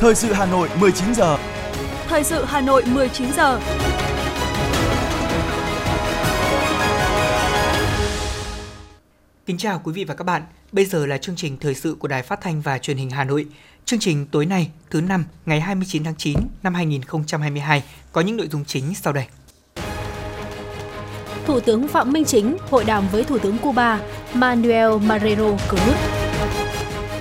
Thời sự Hà Nội 19 giờ. Thời sự Hà Nội 19 giờ. Kính chào quý vị và các bạn. Bây giờ là chương trình thời sự của Đài Phát thanh và Truyền hình Hà Nội. Chương trình tối nay, thứ năm, ngày 29 tháng 9 năm 2022 có những nội dung chính sau đây. Thủ tướng Phạm Minh Chính hội đàm với Thủ tướng Cuba Manuel Marrero Cruz.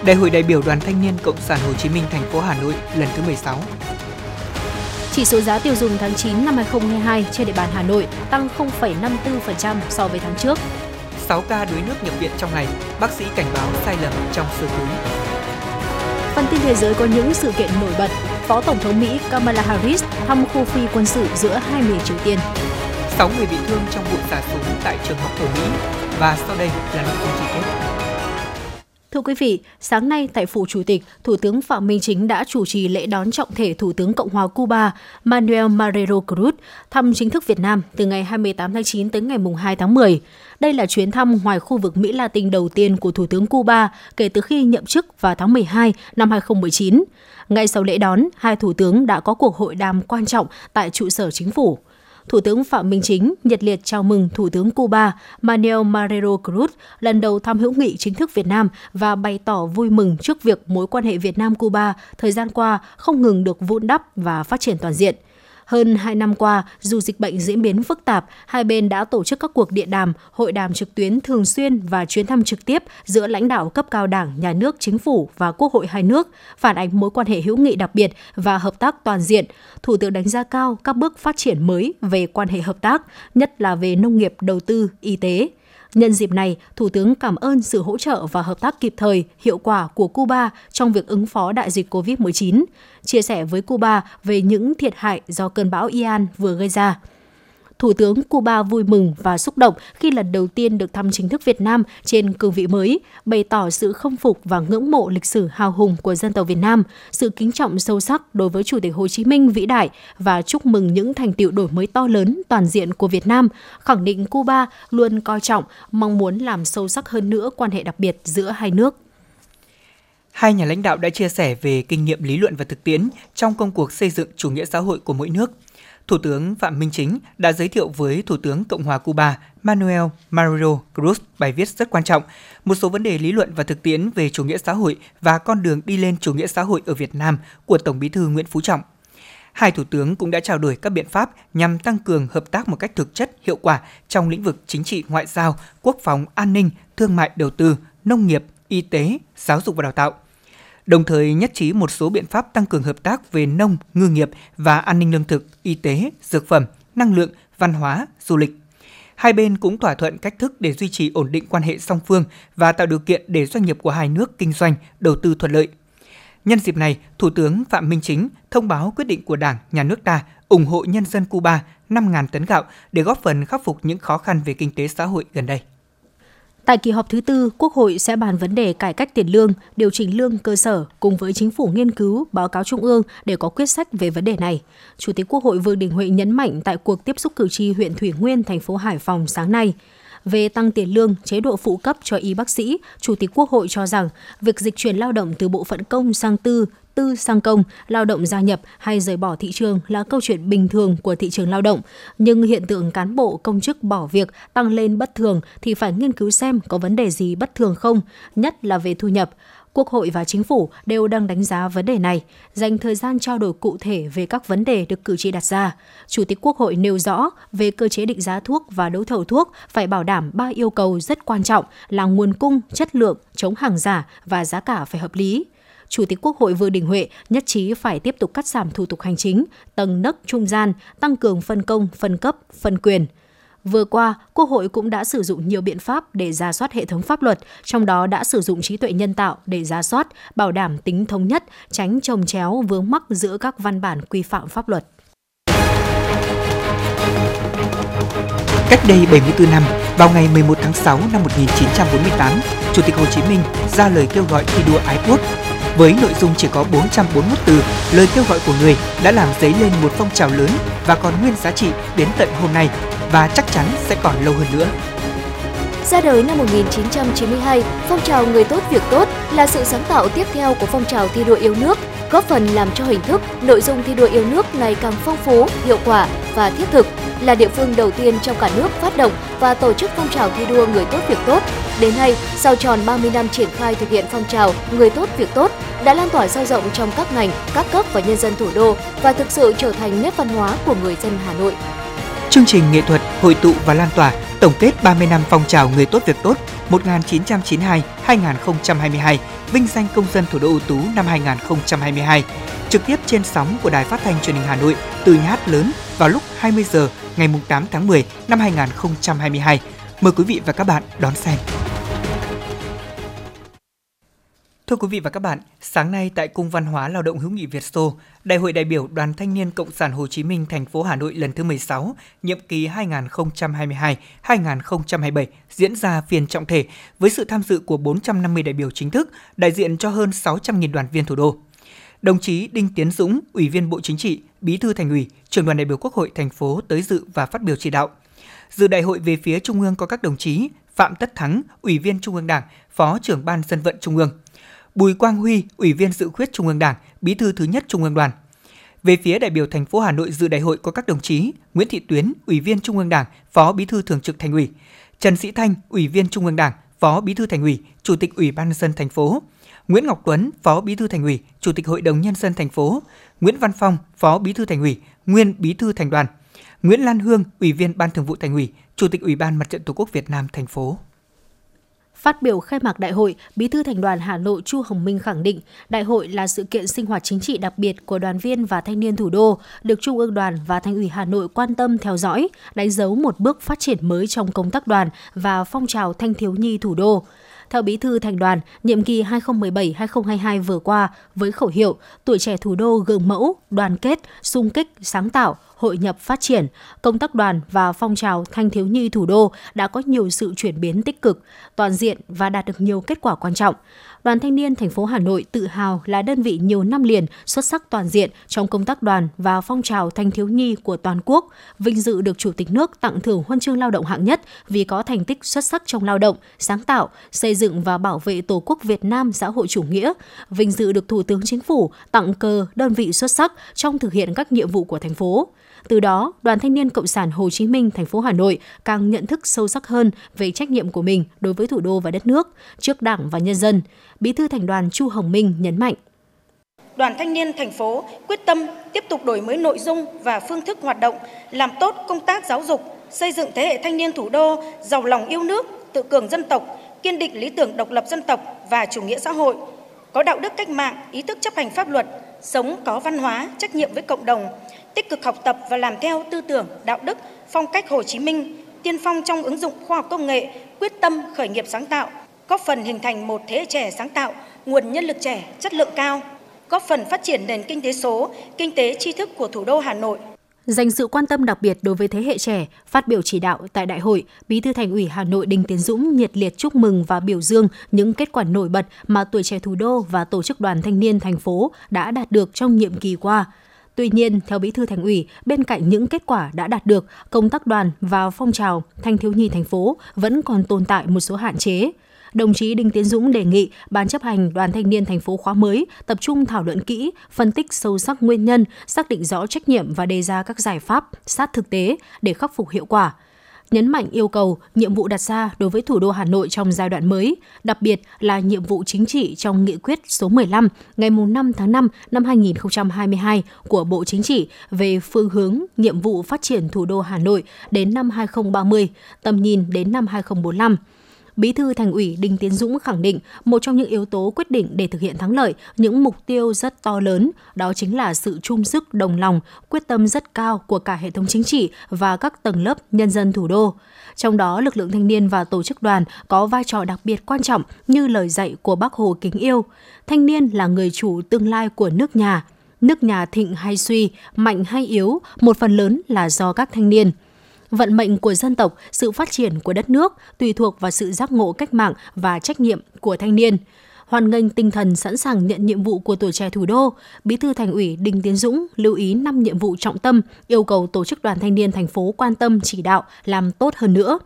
Đại hội đại biểu Đoàn Thanh niên Cộng sản Hồ Chí Minh thành phố Hà Nội lần thứ 16. Chỉ số giá tiêu dùng tháng 9 năm 2022 trên địa bàn Hà Nội tăng 0,54% so với tháng trước. 6 ca đuối nước nhập viện trong ngày, bác sĩ cảnh báo sai lầm trong sơ cứu. Phần tin thế giới có những sự kiện nổi bật. Phó Tổng thống Mỹ Kamala Harris thăm khu phi quân sự giữa hai miền Triều Tiên. 6 người bị thương trong vụ xả súng tại trường học ở Mỹ. Và sau đây là nội dung chi tiết. Thưa quý vị, sáng nay tại Phủ Chủ tịch, Thủ tướng Phạm Minh Chính đã chủ trì lễ đón trọng thể Thủ tướng Cộng hòa Cuba Manuel Marrero Cruz thăm chính thức Việt Nam từ ngày 28 tháng 9 tới ngày 2 tháng 10. Đây là chuyến thăm ngoài khu vực Mỹ Latin đầu tiên của Thủ tướng Cuba kể từ khi nhậm chức vào tháng 12 năm 2019. Ngay sau lễ đón, hai thủ tướng đã có cuộc hội đàm quan trọng tại trụ sở chính phủ. Thủ tướng Phạm Minh Chính nhiệt liệt chào mừng Thủ tướng Cuba Manuel Marrero Cruz, lần đầu thăm hữu nghị chính thức Việt Nam và bày tỏ vui mừng trước việc mối quan hệ Việt Nam-Cuba thời gian qua không ngừng được vun đắp và phát triển toàn diện. Hơn 2 năm qua, dù dịch bệnh diễn biến phức tạp, hai bên đã tổ chức các cuộc điện đàm, hội đàm trực tuyến thường xuyên và chuyến thăm trực tiếp giữa lãnh đạo cấp cao Đảng, Nhà nước, Chính phủ và Quốc hội hai nước, phản ánh mối quan hệ hữu nghị đặc biệt và hợp tác toàn diện. Thủ tướng đánh giá cao các bước phát triển mới về quan hệ hợp tác, nhất là về nông nghiệp, đầu tư, y tế. Nhân dịp này, Thủ tướng cảm ơn sự hỗ trợ và hợp tác kịp thời, hiệu quả của Cuba trong việc ứng phó đại dịch COVID-19, chia sẻ với Cuba về những thiệt hại do cơn bão Ian vừa gây ra. Thủ tướng Cuba vui mừng và xúc động khi lần đầu tiên được thăm chính thức Việt Nam trên cương vị mới, bày tỏ sự khâm phục và ngưỡng mộ lịch sử hào hùng của dân tộc Việt Nam, sự kính trọng sâu sắc đối với Chủ tịch Hồ Chí Minh vĩ đại và chúc mừng những thành tiệu đổi mới to lớn toàn diện của Việt Nam, khẳng định Cuba luôn coi trọng, mong muốn làm sâu sắc hơn nữa quan hệ đặc biệt giữa hai nước. Hai nhà lãnh đạo đã chia sẻ về kinh nghiệm lý luận và thực tiễn trong công cuộc xây dựng chủ nghĩa xã hội của mỗi nước – Thủ tướng Phạm Minh Chính đã giới thiệu với Thủ tướng Cộng hòa Cuba Manuel Mario Cruz bài viết rất quan trọng, một số vấn đề lý luận và thực tiễn về chủ nghĩa xã hội và con đường đi lên chủ nghĩa xã hội ở Việt Nam của Tổng bí thư Nguyễn Phú Trọng. Hai thủ tướng cũng đã trao đổi các biện pháp nhằm tăng cường hợp tác một cách thực chất, hiệu quả trong lĩnh vực chính trị, ngoại giao, quốc phòng, an ninh, thương mại, đầu tư, nông nghiệp, y tế, giáo dục và đào tạo – đồng thời nhất trí một số biện pháp tăng cường hợp tác về nông, ngư nghiệp và an ninh lương thực, y tế, dược phẩm, năng lượng, văn hóa, du lịch. Hai bên cũng thỏa thuận cách thức để duy trì ổn định quan hệ song phương và tạo điều kiện để doanh nghiệp của hai nước kinh doanh, đầu tư thuận lợi. Nhân dịp này, Thủ tướng Phạm Minh Chính thông báo quyết định của Đảng, Nhà nước ta ủng hộ nhân dân Cuba 5.000 tấn gạo để góp phần khắc phục những khó khăn về kinh tế xã hội gần đây. Tại kỳ họp thứ tư, Quốc hội sẽ bàn vấn đề cải cách tiền lương, điều chỉnh lương cơ sở cùng với chính phủ nghiên cứu báo cáo trung ương để có quyết sách về vấn đề này. Chủ tịch Quốc hội Vương Đình Huệ nhấn mạnh tại cuộc tiếp xúc cử tri huyện Thủy Nguyên, thành phố Hải Phòng sáng nay, về tăng tiền lương, chế độ phụ cấp cho y bác sĩ, Chủ tịch Quốc hội cho rằng việc dịch chuyển lao động từ bộ phận công sang tư tư sang công, lao động gia nhập hay rời bỏ thị trường là câu chuyện bình thường của thị trường lao động. Nhưng hiện tượng cán bộ công chức bỏ việc tăng lên bất thường thì phải nghiên cứu xem có vấn đề gì bất thường không, nhất là về thu nhập. Quốc hội và chính phủ đều đang đánh giá vấn đề này, dành thời gian trao đổi cụ thể về các vấn đề được cử tri đặt ra. Chủ tịch Quốc hội nêu rõ về cơ chế định giá thuốc và đấu thầu thuốc phải bảo đảm ba yêu cầu rất quan trọng là nguồn cung, chất lượng, chống hàng giả và giá cả phải hợp lý. Chủ tịch Quốc hội Vương Đình Huệ nhất trí phải tiếp tục cắt giảm thủ tục hành chính, tầng nấc trung gian, tăng cường phân công, phân cấp, phân quyền. Vừa qua, Quốc hội cũng đã sử dụng nhiều biện pháp để ra soát hệ thống pháp luật, trong đó đã sử dụng trí tuệ nhân tạo để ra soát, bảo đảm tính thống nhất, tránh trồng chéo vướng mắc giữa các văn bản quy phạm pháp luật. Cách đây 74 năm, vào ngày 11 tháng 6 năm 1948, Chủ tịch Hồ Chí Minh ra lời kêu gọi thi đua ái quốc với nội dung chỉ có 441 từ, lời kêu gọi của người đã làm dấy lên một phong trào lớn và còn nguyên giá trị đến tận hôm nay và chắc chắn sẽ còn lâu hơn nữa. Ra đời năm 1992, phong trào người tốt việc tốt là sự sáng tạo tiếp theo của phong trào thi đua yêu nước, góp phần làm cho hình thức, nội dung thi đua yêu nước ngày càng phong phú, hiệu quả và thiết thực, là địa phương đầu tiên trong cả nước phát động và tổ chức phong trào thi đua người tốt việc tốt. Đến nay, sau tròn 30 năm triển khai thực hiện phong trào người tốt việc tốt, đã lan tỏa sâu rộng trong các ngành, các cấp và nhân dân thủ đô và thực sự trở thành nét văn hóa của người dân Hà Nội. Chương trình nghệ thuật hội tụ và lan tỏa tổng kết 30 năm phong trào người tốt việc tốt 1992-2022, vinh danh công dân thủ đô ưu tú năm 2022, trực tiếp trên sóng của Đài Phát thanh Truyền hình Hà Nội từ nhà hát lớn vào lúc 20 giờ ngày 8 tháng 10 năm 2022. Mời quý vị và các bạn đón xem. Thưa quý vị và các bạn, sáng nay tại Cung Văn hóa Lao động hữu nghị Việt Xô, Đại hội đại biểu Đoàn Thanh niên Cộng sản Hồ Chí Minh thành phố Hà Nội lần thứ 16, nhiệm kỳ 2022-2027 diễn ra phiên trọng thể với sự tham dự của 450 đại biểu chính thức, đại diện cho hơn 600.000 đoàn viên thủ đô. Đồng chí Đinh Tiến Dũng, Ủy viên Bộ Chính trị, Bí thư Thành ủy, Trưởng đoàn đại biểu Quốc hội thành phố tới dự và phát biểu chỉ đạo. Dự đại hội về phía Trung ương có các đồng chí Phạm Tất Thắng, Ủy viên Trung ương Đảng, Phó trưởng Ban dân vận Trung ương, Bùi Quang Huy, Ủy viên Dự khuyết Trung ương Đảng, Bí thư thứ nhất Trung ương Đoàn. Về phía đại biểu thành phố Hà Nội dự đại hội có các đồng chí Nguyễn Thị Tuyến, Ủy viên Trung ương Đảng, Phó Bí thư Thường trực Thành ủy, Trần Sĩ Thanh, Ủy viên Trung ương Đảng, Phó Bí thư Thành ủy, Chủ tịch Ủy ban nhân dân thành phố, Nguyễn Ngọc Tuấn, Phó Bí thư Thành ủy, Chủ tịch Hội đồng nhân dân thành phố, Nguyễn Văn Phong, Phó Bí thư Thành ủy, nguyên Bí thư Thành đoàn, Nguyễn Lan Hương, Ủy viên Ban Thường vụ Thành ủy, Chủ tịch Ủy ban Mặt trận Tổ quốc Việt Nam thành phố. Phát biểu khai mạc đại hội, Bí thư Thành đoàn Hà Nội Chu Hồng Minh khẳng định, đại hội là sự kiện sinh hoạt chính trị đặc biệt của đoàn viên và thanh niên thủ đô, được Trung ương đoàn và Thành ủy Hà Nội quan tâm theo dõi, đánh dấu một bước phát triển mới trong công tác đoàn và phong trào thanh thiếu nhi thủ đô. Theo Bí thư Thành đoàn, nhiệm kỳ 2017-2022 vừa qua với khẩu hiệu Tuổi trẻ thủ đô gương mẫu, đoàn kết, sung kích, sáng tạo, hội nhập phát triển, công tác đoàn và phong trào thanh thiếu nhi thủ đô đã có nhiều sự chuyển biến tích cực, toàn diện và đạt được nhiều kết quả quan trọng. Đoàn Thanh niên thành phố Hà Nội tự hào là đơn vị nhiều năm liền xuất sắc toàn diện trong công tác đoàn và phong trào thanh thiếu nhi của toàn quốc, vinh dự được Chủ tịch nước tặng thưởng huân chương lao động hạng nhất vì có thành tích xuất sắc trong lao động, sáng tạo, xây dựng và bảo vệ Tổ quốc Việt Nam xã hội chủ nghĩa, vinh dự được Thủ tướng Chính phủ tặng cờ đơn vị xuất sắc trong thực hiện các nhiệm vụ của thành phố. Từ đó, Đoàn Thanh niên Cộng sản Hồ Chí Minh thành phố Hà Nội càng nhận thức sâu sắc hơn về trách nhiệm của mình đối với thủ đô và đất nước, trước Đảng và nhân dân. Bí thư Thành đoàn Chu Hồng Minh nhấn mạnh. Đoàn Thanh niên thành phố quyết tâm tiếp tục đổi mới nội dung và phương thức hoạt động, làm tốt công tác giáo dục, xây dựng thế hệ thanh niên thủ đô giàu lòng yêu nước, tự cường dân tộc, kiên định lý tưởng độc lập dân tộc và chủ nghĩa xã hội, có đạo đức cách mạng, ý thức chấp hành pháp luật, sống có văn hóa, trách nhiệm với cộng đồng, tích cực học tập và làm theo tư tưởng, đạo đức, phong cách Hồ Chí Minh, tiên phong trong ứng dụng khoa học công nghệ, quyết tâm khởi nghiệp sáng tạo, góp phần hình thành một thế hệ trẻ sáng tạo, nguồn nhân lực trẻ chất lượng cao, góp phần phát triển nền kinh tế số, kinh tế tri thức của thủ đô Hà Nội. Dành sự quan tâm đặc biệt đối với thế hệ trẻ, phát biểu chỉ đạo tại đại hội, Bí thư Thành ủy Hà Nội Đinh Tiến Dũng nhiệt liệt chúc mừng và biểu dương những kết quả nổi bật mà tuổi trẻ thủ đô và tổ chức đoàn thanh niên thành phố đã đạt được trong nhiệm kỳ qua. Tuy nhiên, theo Bí thư Thành ủy, bên cạnh những kết quả đã đạt được, công tác đoàn và phong trào thanh thiếu nhi thành phố vẫn còn tồn tại một số hạn chế. Đồng chí Đinh Tiến Dũng đề nghị Ban chấp hành Đoàn Thanh niên thành phố khóa mới tập trung thảo luận kỹ, phân tích sâu sắc nguyên nhân, xác định rõ trách nhiệm và đề ra các giải pháp sát thực tế để khắc phục hiệu quả nhấn mạnh yêu cầu, nhiệm vụ đặt ra đối với thủ đô Hà Nội trong giai đoạn mới, đặc biệt là nhiệm vụ chính trị trong nghị quyết số 15 ngày 5 tháng 5 năm 2022 của Bộ Chính trị về phương hướng nhiệm vụ phát triển thủ đô Hà Nội đến năm 2030, tầm nhìn đến năm 2045 Bí thư Thành ủy Đinh Tiến Dũng khẳng định một trong những yếu tố quyết định để thực hiện thắng lợi những mục tiêu rất to lớn, đó chính là sự chung sức đồng lòng, quyết tâm rất cao của cả hệ thống chính trị và các tầng lớp nhân dân thủ đô. Trong đó, lực lượng thanh niên và tổ chức đoàn có vai trò đặc biệt quan trọng như lời dạy của Bác Hồ kính yêu. Thanh niên là người chủ tương lai của nước nhà. Nước nhà thịnh hay suy, mạnh hay yếu, một phần lớn là do các thanh niên – Vận mệnh của dân tộc, sự phát triển của đất nước tùy thuộc vào sự giác ngộ cách mạng và trách nhiệm của thanh niên. Hoàn nghênh tinh thần sẵn sàng nhận nhiệm vụ của tuổi trẻ thủ đô, Bí thư Thành ủy Đinh Tiến Dũng lưu ý 5 nhiệm vụ trọng tâm, yêu cầu tổ chức đoàn thanh niên thành phố quan tâm chỉ đạo làm tốt hơn nữa.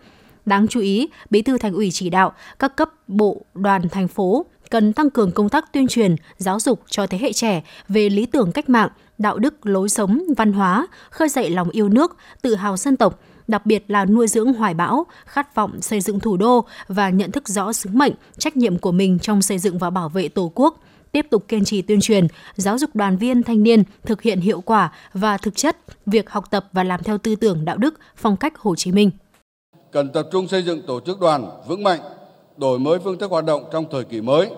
Đáng chú ý, Bí thư Thành ủy chỉ đạo các cấp bộ đoàn thành phố cần tăng cường công tác tuyên truyền, giáo dục cho thế hệ trẻ về lý tưởng cách mạng, đạo đức, lối sống, văn hóa, khơi dậy lòng yêu nước, tự hào dân tộc, đặc biệt là nuôi dưỡng hoài bão, khát vọng xây dựng thủ đô và nhận thức rõ sứ mệnh, trách nhiệm của mình trong xây dựng và bảo vệ Tổ quốc – tiếp tục kiên trì tuyên truyền, giáo dục đoàn viên thanh niên thực hiện hiệu quả và thực chất việc học tập và làm theo tư tưởng đạo đức, phong cách Hồ Chí Minh. Cần tập trung xây dựng tổ chức đoàn vững mạnh, đổi mới phương thức hoạt động trong thời kỳ mới,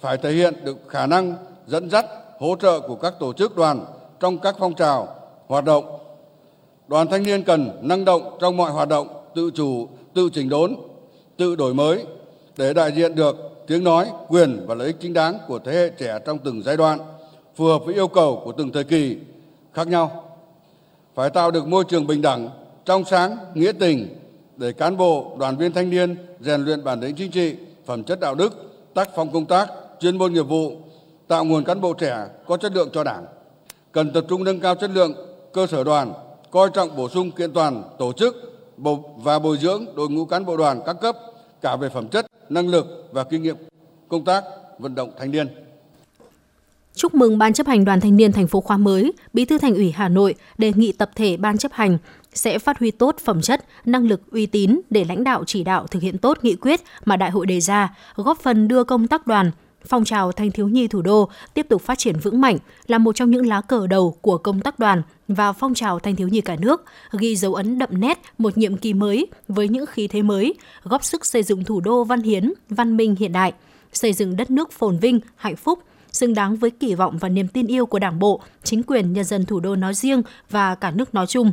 phải thể hiện được khả năng dẫn dắt, hỗ trợ của các tổ chức đoàn trong các phong trào, hoạt động. Đoàn thanh niên cần năng động trong mọi hoạt động, tự chủ, tự chỉnh đốn, tự đổi mới để đại diện được tiếng nói, quyền và lợi ích chính đáng của thế hệ trẻ trong từng giai đoạn, phù hợp với yêu cầu của từng thời kỳ khác nhau. Phải tạo được môi trường bình đẳng, trong sáng, nghĩa tình để cán bộ, đoàn viên thanh niên rèn luyện bản lĩnh chính trị, phẩm chất đạo đức, tác phong công tác, chuyên môn nghiệp vụ, tạo nguồn cán bộ trẻ có chất lượng cho Đảng. Cần tập trung nâng cao chất lượng cơ sở đoàn, coi trọng bổ sung kiện toàn tổ chức và bồi dưỡng đội ngũ cán bộ đoàn các cấp cả về phẩm chất, năng lực và kinh nghiệm công tác vận động thanh niên. Chúc mừng Ban chấp hành Đoàn Thanh niên thành phố khóa mới, Bí thư Thành ủy Hà Nội đề nghị tập thể Ban chấp hành sẽ phát huy tốt phẩm chất, năng lực uy tín để lãnh đạo chỉ đạo thực hiện tốt nghị quyết mà đại hội đề ra, góp phần đưa công tác đoàn, phong trào thanh thiếu nhi thủ đô tiếp tục phát triển vững mạnh là một trong những lá cờ đầu của công tác đoàn và phong trào thanh thiếu nhi cả nước, ghi dấu ấn đậm nét một nhiệm kỳ mới với những khí thế mới, góp sức xây dựng thủ đô văn hiến, văn minh hiện đại, xây dựng đất nước phồn vinh, hạnh phúc, xứng đáng với kỳ vọng và niềm tin yêu của Đảng bộ, chính quyền nhân dân thủ đô nói riêng và cả nước nói chung.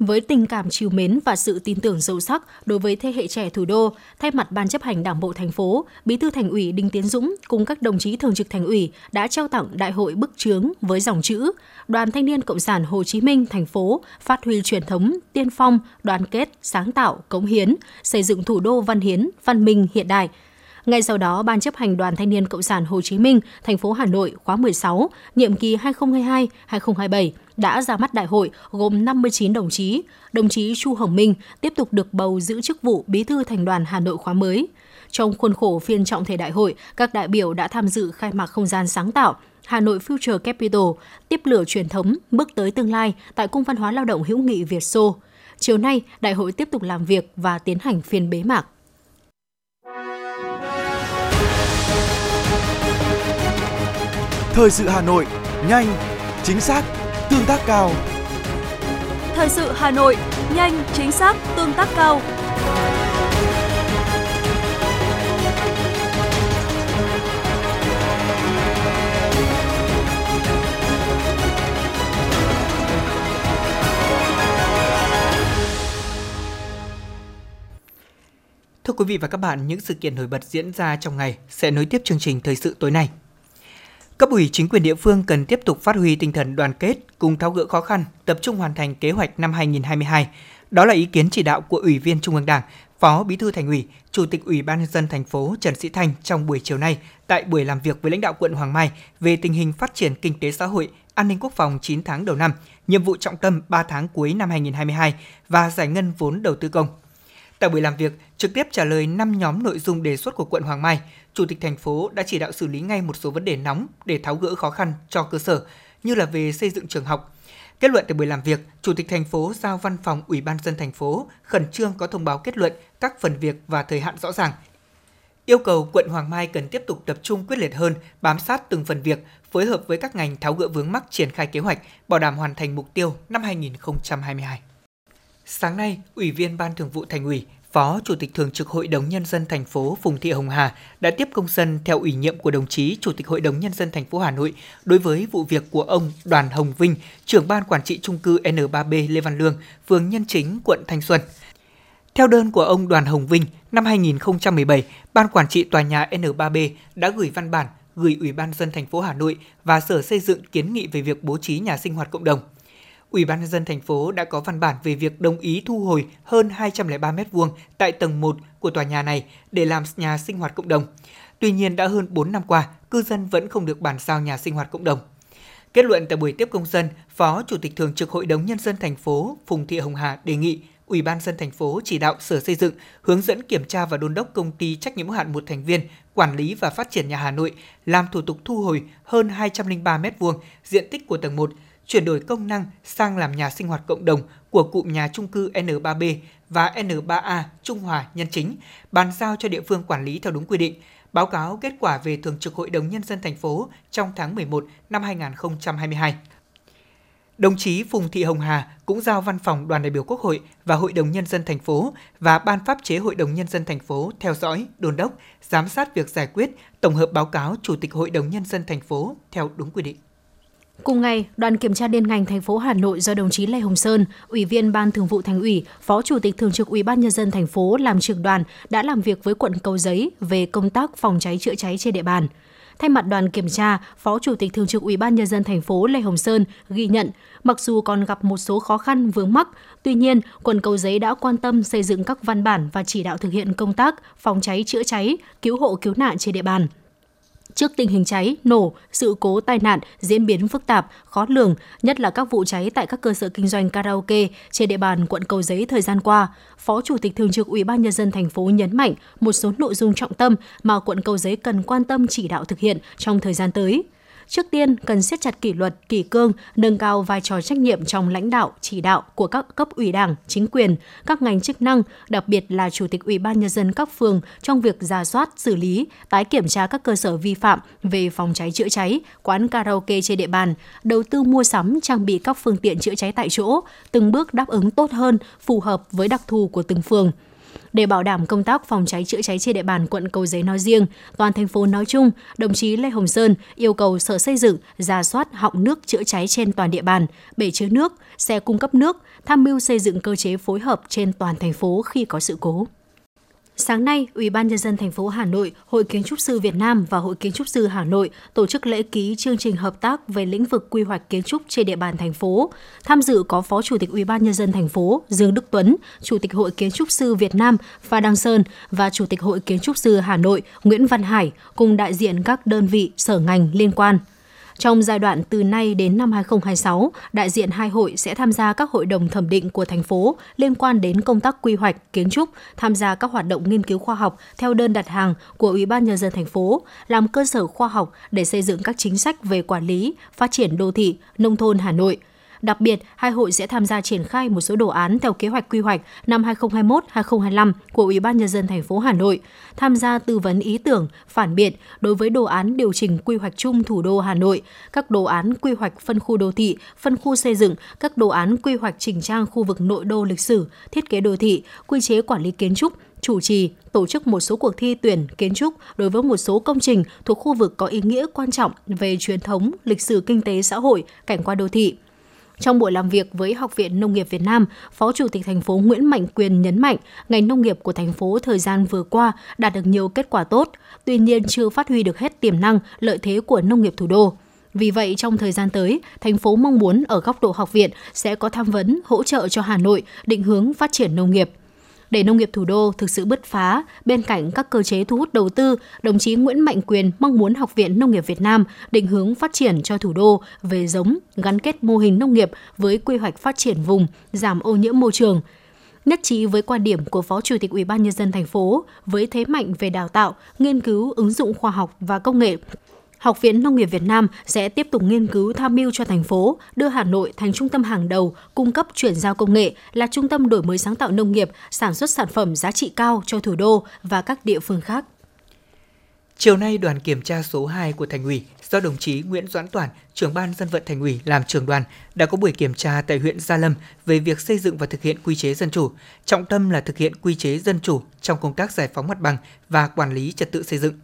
Với tình cảm chiều mến và sự tin tưởng sâu sắc đối với thế hệ trẻ thủ đô, thay mặt Ban chấp hành Đảng bộ thành phố, Bí thư Thành ủy Đinh Tiến Dũng cùng các đồng chí thường trực Thành ủy đã trao tặng đại hội bức chướng với dòng chữ Đoàn Thanh niên Cộng sản Hồ Chí Minh thành phố phát huy truyền thống tiên phong, đoàn kết, sáng tạo, cống hiến, xây dựng thủ đô văn hiến, văn minh hiện đại, ngay sau đó, Ban chấp hành Đoàn Thanh niên Cộng sản Hồ Chí Minh, thành phố Hà Nội khóa 16, nhiệm kỳ 2022-2027 đã ra mắt đại hội gồm 59 đồng chí. Đồng chí Chu Hồng Minh tiếp tục được bầu giữ chức vụ Bí thư Thành đoàn Hà Nội khóa mới. Trong khuôn khổ phiên trọng thể đại hội, các đại biểu đã tham dự khai mạc không gian sáng tạo Hà Nội Future Capital, tiếp lửa truyền thống, bước tới tương lai tại Cung văn hóa lao động hữu nghị Việt Xô. Chiều nay, đại hội tiếp tục làm việc và tiến hành phiên bế mạc. Thời sự Hà Nội, nhanh, chính xác, tương tác cao. Thời sự Hà Nội, nhanh, chính xác, tương tác cao. Thưa quý vị và các bạn, những sự kiện nổi bật diễn ra trong ngày sẽ nối tiếp chương trình thời sự tối nay. Cấp ủy chính quyền địa phương cần tiếp tục phát huy tinh thần đoàn kết cùng tháo gỡ khó khăn, tập trung hoàn thành kế hoạch năm 2022. Đó là ý kiến chỉ đạo của Ủy viên Trung ương Đảng, Phó Bí thư Thành ủy, Chủ tịch Ủy ban nhân dân thành phố Trần Sĩ Thanh trong buổi chiều nay tại buổi làm việc với lãnh đạo quận Hoàng Mai về tình hình phát triển kinh tế xã hội, an ninh quốc phòng 9 tháng đầu năm, nhiệm vụ trọng tâm 3 tháng cuối năm 2022 và giải ngân vốn đầu tư công. Tại buổi làm việc, trực tiếp trả lời 5 nhóm nội dung đề xuất của quận Hoàng Mai, Chủ tịch thành phố đã chỉ đạo xử lý ngay một số vấn đề nóng để tháo gỡ khó khăn cho cơ sở, như là về xây dựng trường học. Kết luận tại buổi làm việc, Chủ tịch thành phố giao văn phòng Ủy ban dân thành phố khẩn trương có thông báo kết luận các phần việc và thời hạn rõ ràng. Yêu cầu quận Hoàng Mai cần tiếp tục tập trung quyết liệt hơn, bám sát từng phần việc, phối hợp với các ngành tháo gỡ vướng mắc triển khai kế hoạch, bảo đảm hoàn thành mục tiêu năm 2022. Sáng nay, Ủy viên Ban Thường vụ Thành ủy, Phó Chủ tịch Thường trực Hội đồng Nhân dân thành phố Phùng Thị Hồng Hà đã tiếp công dân theo ủy nhiệm của đồng chí Chủ tịch Hội đồng Nhân dân thành phố Hà Nội đối với vụ việc của ông Đoàn Hồng Vinh, trưởng ban quản trị trung cư N3B Lê Văn Lương, phường Nhân Chính, quận Thanh Xuân. Theo đơn của ông Đoàn Hồng Vinh, năm 2017, Ban quản trị tòa nhà N3B đã gửi văn bản gửi Ủy ban dân thành phố Hà Nội và Sở Xây dựng kiến nghị về việc bố trí nhà sinh hoạt cộng đồng – Ủy ban nhân dân thành phố đã có văn bản về việc đồng ý thu hồi hơn 203 m2 tại tầng 1 của tòa nhà này để làm nhà sinh hoạt cộng đồng. Tuy nhiên đã hơn 4 năm qua, cư dân vẫn không được bàn giao nhà sinh hoạt cộng đồng. Kết luận tại buổi tiếp công dân, Phó Chủ tịch Thường trực Hội đồng Nhân dân thành phố Phùng Thị Hồng Hà đề nghị Ủy ban dân thành phố chỉ đạo Sở Xây dựng hướng dẫn kiểm tra và đôn đốc công ty trách nhiệm hữu hạn một thành viên quản lý và phát triển nhà Hà Nội làm thủ tục thu hồi hơn 203 m2 diện tích của tầng 1, chuyển đổi công năng sang làm nhà sinh hoạt cộng đồng của cụm nhà trung cư N3B và N3A Trung Hòa Nhân Chính, bàn giao cho địa phương quản lý theo đúng quy định, báo cáo kết quả về Thường trực Hội đồng Nhân dân thành phố trong tháng 11 năm 2022. Đồng chí Phùng Thị Hồng Hà cũng giao văn phòng đoàn đại biểu Quốc hội và Hội đồng Nhân dân thành phố và Ban pháp chế Hội đồng Nhân dân thành phố theo dõi, đôn đốc, giám sát việc giải quyết, tổng hợp báo cáo Chủ tịch Hội đồng Nhân dân thành phố theo đúng quy định. Cùng ngày, đoàn kiểm tra liên ngành thành phố Hà Nội do đồng chí Lê Hồng Sơn, Ủy viên Ban Thường vụ Thành ủy, Phó Chủ tịch Thường trực Ủy ban nhân dân thành phố làm trưởng đoàn đã làm việc với quận Cầu Giấy về công tác phòng cháy chữa cháy trên địa bàn. Thay mặt đoàn kiểm tra, Phó Chủ tịch Thường trực Ủy ban nhân dân thành phố Lê Hồng Sơn ghi nhận, mặc dù còn gặp một số khó khăn vướng mắc, tuy nhiên, quận Cầu Giấy đã quan tâm xây dựng các văn bản và chỉ đạo thực hiện công tác phòng cháy chữa cháy, cứu hộ cứu nạn trên địa bàn. Trước tình hình cháy, nổ, sự cố tai nạn diễn biến phức tạp, khó lường, nhất là các vụ cháy tại các cơ sở kinh doanh karaoke trên địa bàn quận Cầu Giấy thời gian qua, Phó Chủ tịch Thường trực Ủy ban nhân dân thành phố nhấn mạnh một số nội dung trọng tâm mà quận Cầu Giấy cần quan tâm chỉ đạo thực hiện trong thời gian tới. Trước tiên, cần siết chặt kỷ luật, kỷ cương, nâng cao vai trò trách nhiệm trong lãnh đạo, chỉ đạo của các cấp ủy đảng, chính quyền, các ngành chức năng, đặc biệt là Chủ tịch Ủy ban Nhân dân các phường trong việc ra soát, xử lý, tái kiểm tra các cơ sở vi phạm về phòng cháy chữa cháy, quán karaoke trên địa bàn, đầu tư mua sắm, trang bị các phương tiện chữa cháy tại chỗ, từng bước đáp ứng tốt hơn, phù hợp với đặc thù của từng phường – để bảo đảm công tác phòng cháy chữa cháy trên địa bàn quận Cầu Giấy nói riêng, toàn thành phố nói chung, đồng chí Lê Hồng Sơn yêu cầu Sở Xây dựng ra soát họng nước chữa cháy trên toàn địa bàn, bể chứa nước, xe cung cấp nước, tham mưu xây dựng cơ chế phối hợp trên toàn thành phố khi có sự cố. Sáng nay, Ủy ban nhân dân thành phố Hà Nội, Hội Kiến trúc sư Việt Nam và Hội Kiến trúc sư Hà Nội tổ chức lễ ký chương trình hợp tác về lĩnh vực quy hoạch kiến trúc trên địa bàn thành phố. Tham dự có Phó Chủ tịch Ủy ban nhân dân thành phố Dương Đức Tuấn, Chủ tịch Hội Kiến trúc sư Việt Nam Pha Đăng Sơn và Chủ tịch Hội Kiến trúc sư Hà Nội Nguyễn Văn Hải cùng đại diện các đơn vị sở ngành liên quan. Trong giai đoạn từ nay đến năm 2026, đại diện hai hội sẽ tham gia các hội đồng thẩm định của thành phố liên quan đến công tác quy hoạch, kiến trúc, tham gia các hoạt động nghiên cứu khoa học theo đơn đặt hàng của Ủy ban nhân dân thành phố, làm cơ sở khoa học để xây dựng các chính sách về quản lý, phát triển đô thị, nông thôn Hà Nội – Đặc biệt, hai hội sẽ tham gia triển khai một số đồ án theo kế hoạch quy hoạch năm 2021-2025 của Ủy ban nhân dân thành phố Hà Nội, tham gia tư vấn ý tưởng, phản biện đối với đồ án điều chỉnh quy hoạch chung thủ đô Hà Nội, các đồ án quy hoạch phân khu đô thị, phân khu xây dựng, các đồ án quy hoạch chỉnh trang khu vực nội đô lịch sử, thiết kế đô thị, quy chế quản lý kiến trúc, chủ trì, tổ chức một số cuộc thi tuyển kiến trúc đối với một số công trình thuộc khu vực có ý nghĩa quan trọng về truyền thống, lịch sử kinh tế xã hội, cảnh quan đô thị. Trong buổi làm việc với Học viện Nông nghiệp Việt Nam, Phó Chủ tịch thành phố Nguyễn Mạnh Quyền nhấn mạnh ngành nông nghiệp của thành phố thời gian vừa qua đạt được nhiều kết quả tốt, tuy nhiên chưa phát huy được hết tiềm năng, lợi thế của nông nghiệp thủ đô. Vì vậy, trong thời gian tới, thành phố mong muốn ở góc độ học viện sẽ có tham vấn, hỗ trợ cho Hà Nội định hướng phát triển nông nghiệp. Để nông nghiệp thủ đô thực sự bứt phá, bên cạnh các cơ chế thu hút đầu tư, đồng chí Nguyễn Mạnh Quyền mong muốn Học viện Nông nghiệp Việt Nam định hướng phát triển cho thủ đô về giống, gắn kết mô hình nông nghiệp với quy hoạch phát triển vùng, giảm ô nhiễm môi trường, nhất trí với quan điểm của Phó Chủ tịch Ủy ban nhân dân thành phố với thế mạnh về đào tạo, nghiên cứu, ứng dụng khoa học và công nghệ Học viện Nông nghiệp Việt Nam sẽ tiếp tục nghiên cứu tham mưu cho thành phố đưa Hà Nội thành trung tâm hàng đầu cung cấp chuyển giao công nghệ, là trung tâm đổi mới sáng tạo nông nghiệp, sản xuất sản phẩm giá trị cao cho thủ đô và các địa phương khác. Chiều nay, đoàn kiểm tra số 2 của Thành ủy do đồng chí Nguyễn Doãn Toản, trưởng ban dân vận Thành ủy làm trưởng đoàn đã có buổi kiểm tra tại huyện Gia Lâm về việc xây dựng và thực hiện quy chế dân chủ, trọng tâm là thực hiện quy chế dân chủ trong công tác giải phóng mặt bằng và quản lý trật tự xây dựng.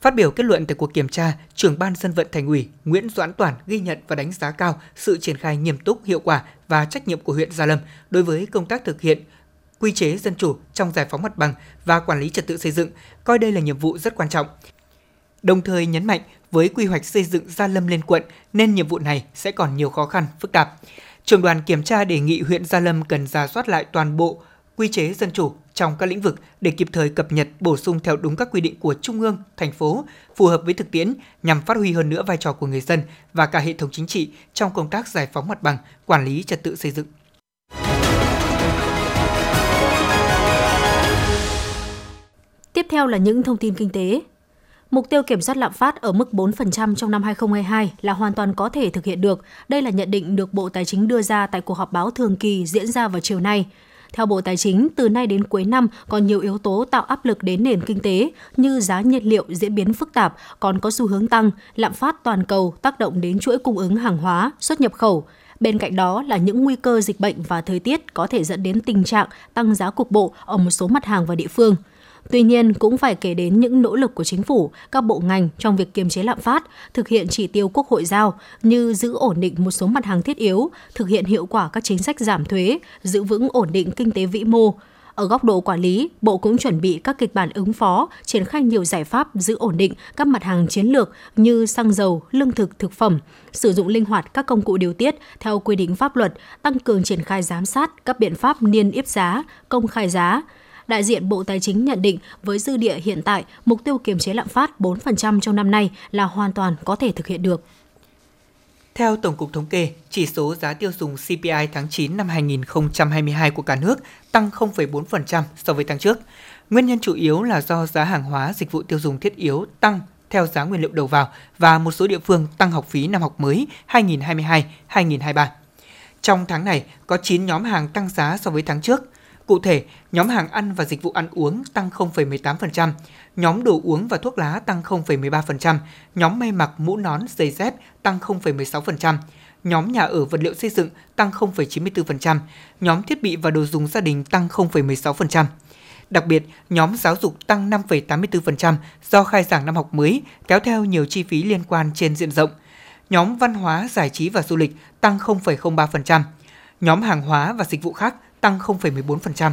Phát biểu kết luận tại cuộc kiểm tra, trưởng ban dân vận thành ủy Nguyễn Doãn Toản ghi nhận và đánh giá cao sự triển khai nghiêm túc, hiệu quả và trách nhiệm của huyện Gia Lâm đối với công tác thực hiện quy chế dân chủ trong giải phóng mặt bằng và quản lý trật tự xây dựng, coi đây là nhiệm vụ rất quan trọng. Đồng thời nhấn mạnh với quy hoạch xây dựng Gia Lâm lên quận nên nhiệm vụ này sẽ còn nhiều khó khăn, phức tạp. Trường đoàn kiểm tra đề nghị huyện Gia Lâm cần ra soát lại toàn bộ quy chế dân chủ trong các lĩnh vực để kịp thời cập nhật, bổ sung theo đúng các quy định của trung ương, thành phố, phù hợp với thực tiễn nhằm phát huy hơn nữa vai trò của người dân và cả hệ thống chính trị trong công tác giải phóng mặt bằng, quản lý trật tự xây dựng. Tiếp theo là những thông tin kinh tế. Mục tiêu kiểm soát lạm phát ở mức 4% trong năm 2022 là hoàn toàn có thể thực hiện được. Đây là nhận định được Bộ Tài chính đưa ra tại cuộc họp báo thường kỳ diễn ra vào chiều nay. Theo Bộ Tài chính, từ nay đến cuối năm còn nhiều yếu tố tạo áp lực đến nền kinh tế như giá nhiên liệu diễn biến phức tạp còn có xu hướng tăng, lạm phát toàn cầu tác động đến chuỗi cung ứng hàng hóa, xuất nhập khẩu. Bên cạnh đó là những nguy cơ dịch bệnh và thời tiết có thể dẫn đến tình trạng tăng giá cục bộ ở một số mặt hàng và địa phương. Tuy nhiên, cũng phải kể đến những nỗ lực của chính phủ, các bộ ngành trong việc kiềm chế lạm phát, thực hiện chỉ tiêu quốc hội giao như giữ ổn định một số mặt hàng thiết yếu, thực hiện hiệu quả các chính sách giảm thuế, giữ vững ổn định kinh tế vĩ mô, ở góc độ quản lý, Bộ cũng chuẩn bị các kịch bản ứng phó, triển khai nhiều giải pháp giữ ổn định các mặt hàng chiến lược như xăng dầu, lương thực, thực phẩm, sử dụng linh hoạt các công cụ điều tiết theo quy định pháp luật, tăng cường triển khai giám sát các biện pháp niêm yết giá, công khai giá, đại diện Bộ Tài chính nhận định với dư địa hiện tại, mục tiêu kiềm chế lạm phát 4% trong năm nay là hoàn toàn có thể thực hiện được. Theo Tổng cục Thống kê, chỉ số giá tiêu dùng CPI tháng 9 năm 2022 của cả nước tăng 0,4% so với tháng trước. Nguyên nhân chủ yếu là do giá hàng hóa dịch vụ tiêu dùng thiết yếu tăng theo giá nguyên liệu đầu vào và một số địa phương tăng học phí năm học mới 2022-2023. Trong tháng này, có 9 nhóm hàng tăng giá so với tháng trước. Cụ thể, nhóm hàng ăn và dịch vụ ăn uống tăng 0,18%, nhóm đồ uống và thuốc lá tăng 0,13%, nhóm may mặc mũ nón giày dép tăng 0,16%, nhóm nhà ở vật liệu xây dựng tăng 0,94%, nhóm thiết bị và đồ dùng gia đình tăng 0,16%. Đặc biệt, nhóm giáo dục tăng 5,84% do khai giảng năm học mới, kéo theo nhiều chi phí liên quan trên diện rộng. Nhóm văn hóa, giải trí và du lịch tăng 0,03%. Nhóm hàng hóa và dịch vụ khác tăng 0,14%.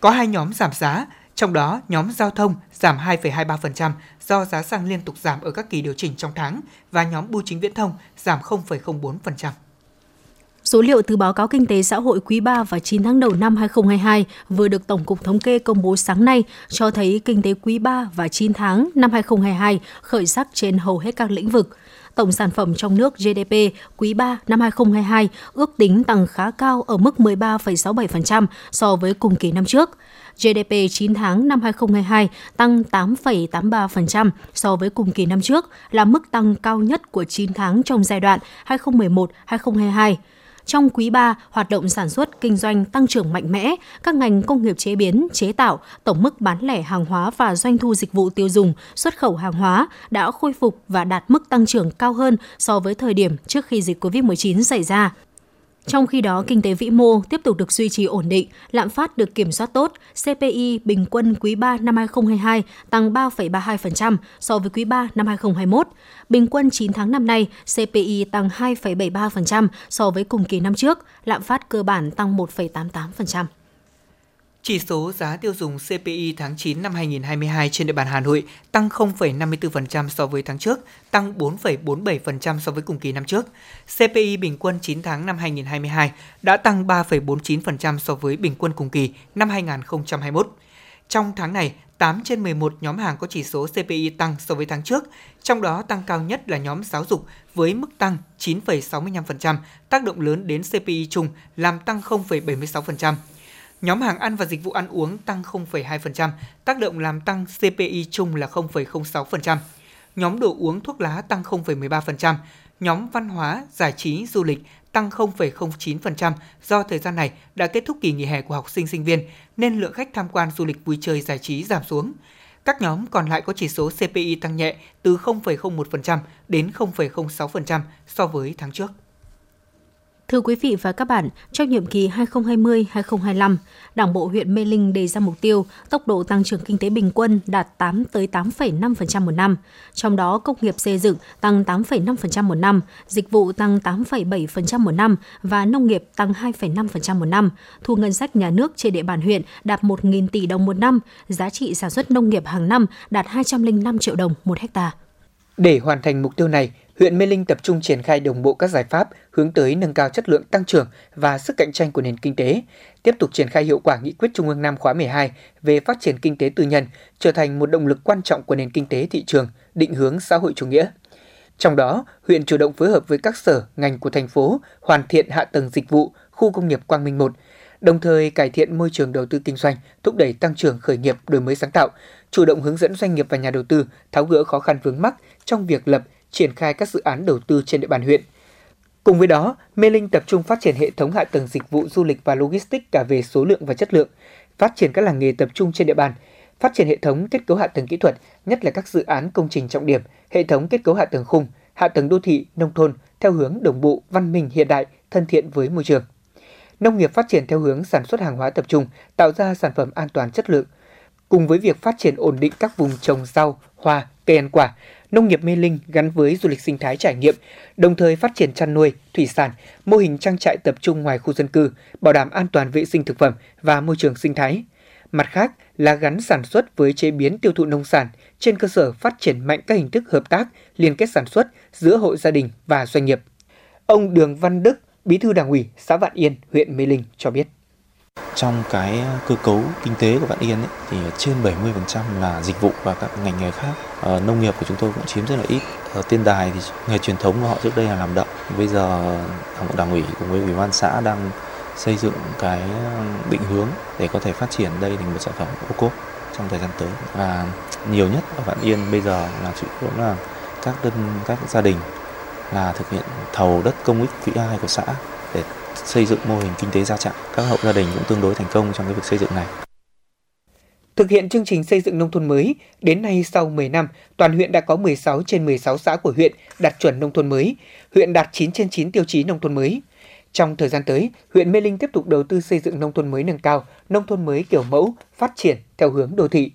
Có hai nhóm giảm giá, trong đó nhóm giao thông giảm 2,23% do giá xăng liên tục giảm ở các kỳ điều chỉnh trong tháng và nhóm bưu chính viễn thông giảm 0,04%. Số liệu từ báo cáo kinh tế xã hội quý 3 và 9 tháng đầu năm 2022 vừa được Tổng cục Thống kê công bố sáng nay cho thấy kinh tế quý 3 và 9 tháng năm 2022 khởi sắc trên hầu hết các lĩnh vực. Tổng sản phẩm trong nước GDP quý 3 năm 2022 ước tính tăng khá cao ở mức 13,67% so với cùng kỳ năm trước. GDP 9 tháng năm 2022 tăng 8,83% so với cùng kỳ năm trước, là mức tăng cao nhất của 9 tháng trong giai đoạn 2011-2022. Trong quý 3, hoạt động sản xuất, kinh doanh tăng trưởng mạnh mẽ, các ngành công nghiệp chế biến, chế tạo, tổng mức bán lẻ hàng hóa và doanh thu dịch vụ tiêu dùng, xuất khẩu hàng hóa đã khôi phục và đạt mức tăng trưởng cao hơn so với thời điểm trước khi dịch COVID-19 xảy ra. Trong khi đó, kinh tế vĩ mô tiếp tục được duy trì ổn định, lạm phát được kiểm soát tốt, CPI bình quân quý 3 năm 2022 tăng 3,32% so với quý 3 năm 2021. Bình quân 9 tháng năm nay, CPI tăng 2,73% so với cùng kỳ năm trước, lạm phát cơ bản tăng 1,88%. Chỉ số giá tiêu dùng CPI tháng 9 năm 2022 trên địa bàn Hà Nội tăng 0,54% so với tháng trước, tăng 4,47% so với cùng kỳ năm trước. CPI bình quân 9 tháng năm 2022 đã tăng 3,49% so với bình quân cùng kỳ năm 2021. Trong tháng này, 8 trên 11 nhóm hàng có chỉ số CPI tăng so với tháng trước, trong đó tăng cao nhất là nhóm giáo dục với mức tăng 9,65%, tác động lớn đến CPI chung làm tăng 0,76%. Nhóm hàng ăn và dịch vụ ăn uống tăng 0,2%, tác động làm tăng CPI chung là 0,06%. Nhóm đồ uống thuốc lá tăng 0,13%, nhóm văn hóa, giải trí, du lịch tăng 0,09% do thời gian này đã kết thúc kỳ nghỉ hè của học sinh sinh viên nên lượng khách tham quan du lịch vui chơi giải trí giảm xuống. Các nhóm còn lại có chỉ số CPI tăng nhẹ từ 0,01% đến 0,06% so với tháng trước. Thưa quý vị và các bạn, trong nhiệm kỳ 2020-2025, Đảng bộ huyện Mê Linh đề ra mục tiêu tốc độ tăng trưởng kinh tế bình quân đạt 8 tới 8,5% một năm. Trong đó, công nghiệp xây dựng tăng 8,5% một năm, dịch vụ tăng 8,7% một năm và nông nghiệp tăng 2,5% một năm. Thu ngân sách nhà nước trên địa bàn huyện đạt 1.000 tỷ đồng một năm, giá trị sản xuất nông nghiệp hàng năm đạt 205 triệu đồng một hectare. Để hoàn thành mục tiêu này, huyện Mê Linh tập trung triển khai đồng bộ các giải pháp hướng tới nâng cao chất lượng tăng trưởng và sức cạnh tranh của nền kinh tế, tiếp tục triển khai hiệu quả nghị quyết Trung ương năm khóa 12 về phát triển kinh tế tư nhân, trở thành một động lực quan trọng của nền kinh tế thị trường, định hướng xã hội chủ nghĩa. Trong đó, huyện chủ động phối hợp với các sở, ngành của thành phố hoàn thiện hạ tầng dịch vụ, khu công nghiệp Quang Minh 1, đồng thời cải thiện môi trường đầu tư kinh doanh, thúc đẩy tăng trưởng khởi nghiệp, đổi mới sáng tạo, chủ động hướng dẫn doanh nghiệp và nhà đầu tư tháo gỡ khó khăn vướng mắc trong việc lập, triển khai các dự án đầu tư trên địa bàn huyện. Cùng với đó, Mê Linh tập trung phát triển hệ thống hạ tầng dịch vụ du lịch và logistics cả về số lượng và chất lượng, phát triển các làng nghề tập trung trên địa bàn, phát triển hệ thống kết cấu hạ tầng kỹ thuật, nhất là các dự án công trình trọng điểm, hệ thống kết cấu hạ tầng khung, hạ tầng đô thị, nông thôn theo hướng đồng bộ, văn minh hiện đại, thân thiện với môi trường. Nông nghiệp phát triển theo hướng sản xuất hàng hóa tập trung, tạo ra sản phẩm an toàn chất lượng. Cùng với việc phát triển ổn định các vùng trồng rau, hoa, cây ăn quả, nông nghiệp Mê Linh gắn với du lịch sinh thái trải nghiệm, đồng thời phát triển chăn nuôi, thủy sản, mô hình trang trại tập trung ngoài khu dân cư, bảo đảm an toàn vệ sinh thực phẩm và môi trường sinh thái. Mặt khác là gắn sản xuất với chế biến tiêu thụ nông sản trên cơ sở phát triển mạnh các hình thức hợp tác, liên kết sản xuất giữa hộ gia đình và doanh nghiệp. Ông Đường Văn Đức, Bí thư Đảng ủy xã Vạn Yên, huyện Mê Linh cho biết. Trong cái ờ, cơ cấu kinh tế của Vạn Yên ấy, thì trên 70% là dịch vụ và các ngành nghề khác. Ờ, nông nghiệp của chúng tôi cũng chiếm rất là ít. Ờ, ở Tiên Đài thì nghề truyền thống của họ trước đây là làm đậu. Bây giờ ờ, đảng, đảng ủy cùng với ủy ban xã đang xây dựng cái định hướng để có thể phát triển đây thành một sản phẩm ô cốp trong thời gian tới và nhiều nhất ở Vạn Yên bây giờ là chủ yếu là các đơn các gia đình là thực hiện thầu đất công ích quỹ ai của xã để xây dựng mô hình kinh tế gia trại. Các hộ gia đình cũng tương đối thành công trong cái việc xây dựng này. Thực hiện chương trình xây dựng nông thôn mới, đến nay sau 10 năm, toàn huyện đã có 16 trên 16 xã của huyện đạt chuẩn nông thôn mới, huyện đạt 9 trên 9 tiêu chí nông thôn mới. Trong thời gian tới, huyện Mê Linh tiếp tục đầu tư xây dựng nông thôn mới nâng cao, nông thôn mới kiểu mẫu, phát triển theo hướng đô thị.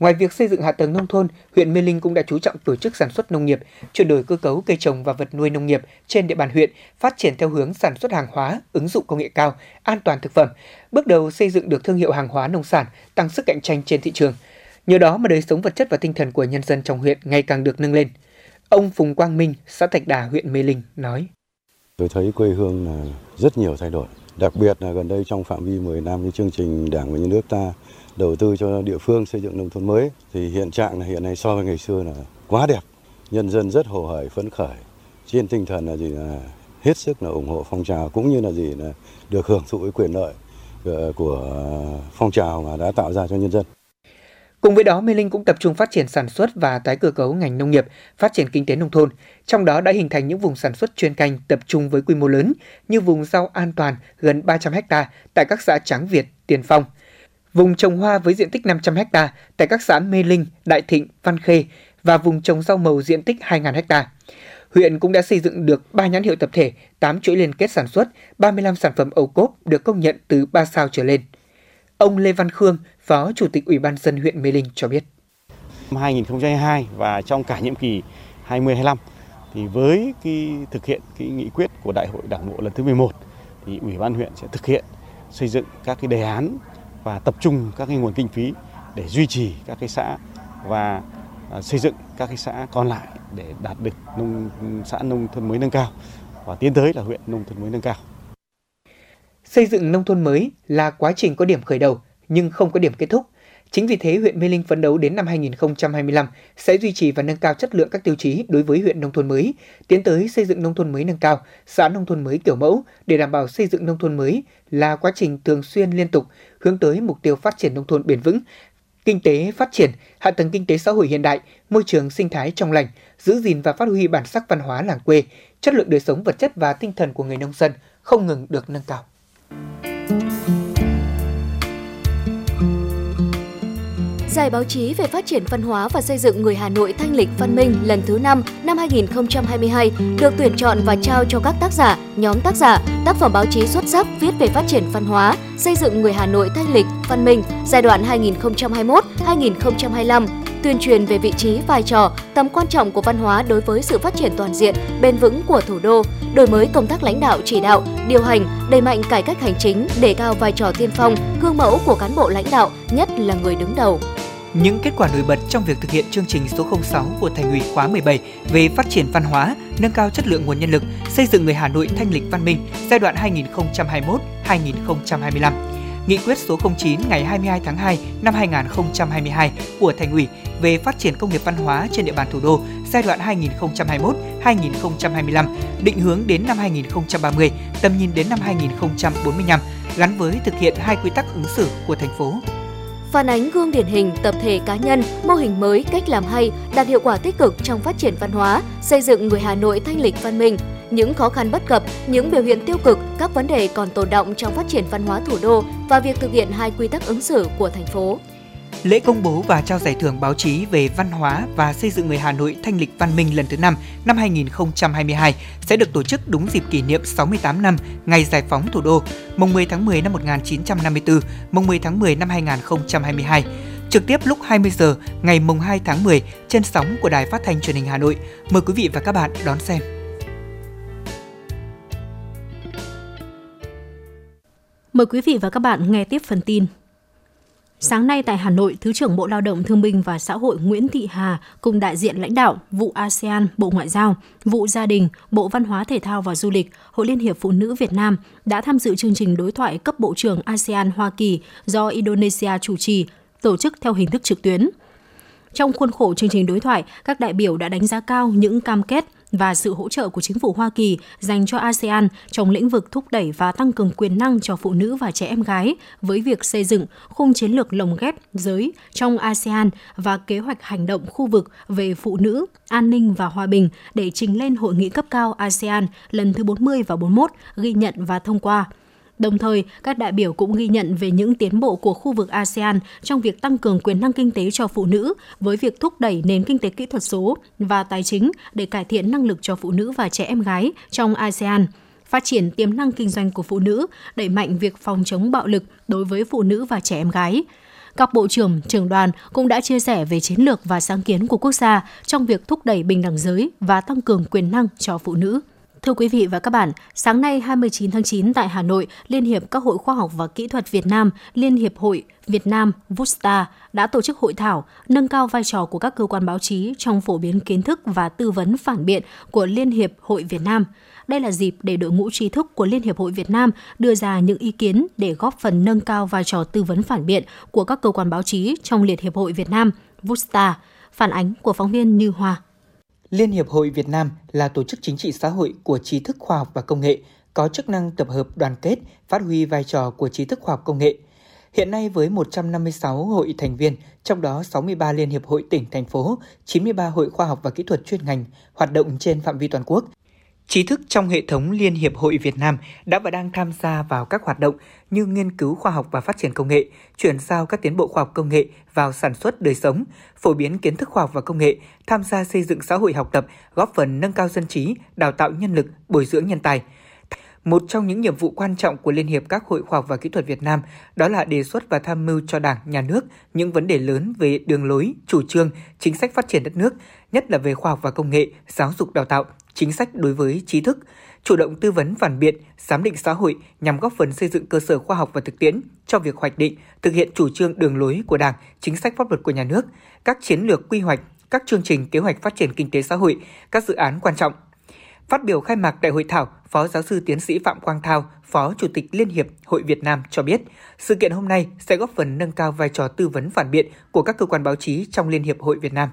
Ngoài việc xây dựng hạ tầng nông thôn, huyện Mê Linh cũng đã chú trọng tổ chức sản xuất nông nghiệp, chuyển đổi cơ cấu cây trồng và vật nuôi nông nghiệp trên địa bàn huyện, phát triển theo hướng sản xuất hàng hóa, ứng dụng công nghệ cao, an toàn thực phẩm, bước đầu xây dựng được thương hiệu hàng hóa nông sản, tăng sức cạnh tranh trên thị trường. Nhờ đó mà đời sống vật chất và tinh thần của nhân dân trong huyện ngày càng được nâng lên. Ông Phùng Quang Minh, xã Thạch Đà, huyện Mê Linh nói: Tôi thấy quê hương là rất nhiều thay đổi, đặc biệt là gần đây trong phạm vi 10 năm cái chương trình Đảng và Nhà nước ta đầu tư cho địa phương xây dựng nông thôn mới thì hiện trạng là hiện nay so với ngày xưa là quá đẹp, nhân dân rất hồ hởi phấn khởi, trên tinh thần là gì là hết sức là ủng hộ phong trào cũng như là gì là được hưởng thụ cái quyền lợi ờ, của phong trào mà đã tạo ra cho nhân dân. Cùng với đó, Mê Linh cũng tập trung phát triển sản xuất và tái cơ cấu ngành nông nghiệp, phát triển kinh tế nông thôn. Trong đó đã hình thành những vùng sản xuất chuyên canh tập trung với quy mô lớn như vùng rau an toàn gần 300 ha tại các xã Tráng Việt, Tiền Phong. Vùng trồng hoa với diện tích 500 ha tại các xã Mê Linh, Đại Thịnh, Văn Khê và vùng trồng rau màu diện tích 2.000 ha. Huyện cũng đã xây dựng được 3 nhãn hiệu tập thể, 8 chuỗi liên kết sản xuất, 35 sản phẩm ô cốp được công nhận từ 3 sao trở lên. Ông Lê Văn Khương, Phó Chủ tịch Ủy ban dân huyện Mê Linh cho biết. Năm 2022 và trong cả nhiệm kỳ 2025 thì với cái thực hiện cái nghị quyết của Đại hội Đảng bộ lần thứ 11 thì Ủy ban huyện sẽ thực hiện xây dựng các cái đề án và tập trung các cái nguồn kinh phí để duy trì các cái xã và à, xây dựng các cái xã còn lại để đạt được nông, xã nông thôn mới nâng cao và tiến tới là huyện nông thôn mới nâng cao. Xây dựng nông thôn mới là quá trình có điểm khởi đầu nhưng không có điểm kết thúc. Chính vì thế, huyện Mê Linh phấn đấu đến năm 2025 sẽ duy trì và nâng cao chất lượng các tiêu chí đối với huyện nông thôn mới, tiến tới xây dựng nông thôn mới nâng cao, xã nông thôn mới kiểu mẫu để đảm bảo xây dựng nông thôn mới là quá trình thường xuyên liên tục hướng tới mục tiêu phát triển nông thôn bền vững, kinh tế phát triển, hạ tầng kinh tế xã hội hiện đại, môi trường sinh thái trong lành, giữ gìn và phát huy bản sắc văn hóa làng quê, chất lượng đời sống vật chất và tinh thần của người nông dân không ngừng được nâng cao. Giải báo chí về phát triển văn hóa và xây dựng người Hà Nội thanh lịch văn minh lần thứ 5 năm 2022 được tuyển chọn và trao cho các tác giả, nhóm tác giả, tác phẩm báo chí xuất sắc viết về phát triển văn hóa, xây dựng người Hà Nội thanh lịch văn minh giai đoạn 2021-2025 tuyên truyền về vị trí, vai trò, tầm quan trọng của văn hóa đối với sự phát triển toàn diện, bền vững của thủ đô, đổi mới công tác lãnh đạo chỉ đạo, điều hành, đẩy mạnh cải cách hành chính, đề cao vai trò tiên phong, gương mẫu của cán bộ lãnh đạo, nhất là người đứng đầu. Những kết quả nổi bật trong việc thực hiện chương trình số 06 của Thành ủy khóa 17 về phát triển văn hóa, nâng cao chất lượng nguồn nhân lực, xây dựng người Hà Nội thanh lịch văn minh giai đoạn 2021-2025 Nghị quyết số 09 ngày 22 tháng 2 năm 2022 của Thành ủy về phát triển công nghiệp văn hóa trên địa bàn thủ đô giai đoạn 2021-2025, định hướng đến năm 2030, tầm nhìn đến năm 2045 gắn với thực hiện hai quy tắc ứng xử của thành phố. Phản ánh gương điển hình, tập thể cá nhân, mô hình mới, cách làm hay, đạt hiệu quả tích cực trong phát triển văn hóa, xây dựng người Hà Nội thanh lịch văn minh, những khó khăn bất cập, những biểu hiện tiêu cực, các vấn đề còn tồn động trong phát triển văn hóa thủ đô và việc thực hiện hai quy tắc ứng xử của thành phố. Lễ công bố và trao giải thưởng báo chí về văn hóa và xây dựng người Hà Nội thanh lịch văn minh lần thứ 5 năm 2022 sẽ được tổ chức đúng dịp kỷ niệm 68 năm ngày giải phóng thủ đô, mùng 10 tháng 10 năm 1954, mùng 10 tháng 10 năm 2022 trực tiếp lúc 20 giờ ngày mùng 2 tháng 10 trên sóng của Đài Phát thanh Truyền hình Hà Nội. Mời quý vị và các bạn đón xem. Mời quý vị và các bạn nghe tiếp phần tin. Sáng nay tại Hà Nội, Thứ trưởng Bộ Lao động Thương binh và Xã hội Nguyễn Thị Hà cùng đại diện lãnh đạo vụ ASEAN, Bộ Ngoại giao, vụ Gia đình, Bộ Văn hóa Thể thao và Du lịch, Hội Liên hiệp Phụ nữ Việt Nam đã tham dự chương trình đối thoại cấp Bộ trưởng ASEAN Hoa Kỳ do Indonesia chủ trì, tổ chức theo hình thức trực tuyến. Trong khuôn khổ chương trình đối thoại, các đại biểu đã đánh giá cao những cam kết và sự hỗ trợ của chính phủ Hoa Kỳ dành cho ASEAN trong lĩnh vực thúc đẩy và tăng cường quyền năng cho phụ nữ và trẻ em gái với việc xây dựng khung chiến lược lồng ghép giới trong ASEAN và kế hoạch hành động khu vực về phụ nữ, an ninh và hòa bình để trình lên hội nghị cấp cao ASEAN lần thứ 40 và 41 ghi nhận và thông qua. Đồng thời, các đại biểu cũng ghi nhận về những tiến bộ của khu vực ASEAN trong việc tăng cường quyền năng kinh tế cho phụ nữ với việc thúc đẩy nền kinh tế kỹ thuật số và tài chính để cải thiện năng lực cho phụ nữ và trẻ em gái trong ASEAN phát triển tiềm năng kinh doanh của phụ nữ, đẩy mạnh việc phòng chống bạo lực đối với phụ nữ và trẻ em gái. Các bộ trưởng, trưởng đoàn cũng đã chia sẻ về chiến lược và sáng kiến của quốc gia trong việc thúc đẩy bình đẳng giới và tăng cường quyền năng cho phụ nữ. Thưa quý vị và các bạn, sáng nay 29 tháng 9 tại Hà Nội, Liên hiệp các hội khoa học và kỹ thuật Việt Nam, Liên hiệp hội Việt Nam VUSTA đã tổ chức hội thảo nâng cao vai trò của các cơ quan báo chí trong phổ biến kiến thức và tư vấn phản biện của Liên hiệp hội Việt Nam. Đây là dịp để đội ngũ trí thức của Liên hiệp hội Việt Nam đưa ra những ý kiến để góp phần nâng cao vai trò tư vấn phản biện của các cơ quan báo chí trong Liên hiệp hội Việt Nam VUSTA. Phản ánh của phóng viên Như Hoa. Liên hiệp hội Việt Nam là tổ chức chính trị xã hội của trí thức khoa học và công nghệ, có chức năng tập hợp đoàn kết, phát huy vai trò của trí thức khoa học công nghệ. Hiện nay với 156 hội thành viên, trong đó 63 liên hiệp hội tỉnh, thành phố, 93 hội khoa học và kỹ thuật chuyên ngành hoạt động trên phạm vi toàn quốc, Trí thức trong hệ thống Liên hiệp hội Việt Nam đã và đang tham gia vào các hoạt động như nghiên cứu khoa học và phát triển công nghệ, chuyển giao các tiến bộ khoa học công nghệ vào sản xuất đời sống, phổ biến kiến thức khoa học và công nghệ, tham gia xây dựng xã hội học tập, góp phần nâng cao dân trí, đào tạo nhân lực, bồi dưỡng nhân tài. Một trong những nhiệm vụ quan trọng của Liên hiệp các hội khoa học và kỹ thuật Việt Nam đó là đề xuất và tham mưu cho Đảng, Nhà nước những vấn đề lớn về đường lối, chủ trương, chính sách phát triển đất nước, nhất là về khoa học và công nghệ, giáo dục đào tạo, chính sách đối với trí thức, chủ động tư vấn phản biện, giám định xã hội nhằm góp phần xây dựng cơ sở khoa học và thực tiễn cho việc hoạch định, thực hiện chủ trương đường lối của Đảng, chính sách pháp luật của nhà nước, các chiến lược quy hoạch, các chương trình kế hoạch phát triển kinh tế xã hội, các dự án quan trọng. Phát biểu khai mạc đại hội thảo, Phó giáo sư tiến sĩ Phạm Quang Thao, Phó Chủ tịch Liên hiệp Hội Việt Nam cho biết, sự kiện hôm nay sẽ góp phần nâng cao vai trò tư vấn phản biện của các cơ quan báo chí trong Liên hiệp Hội Việt Nam.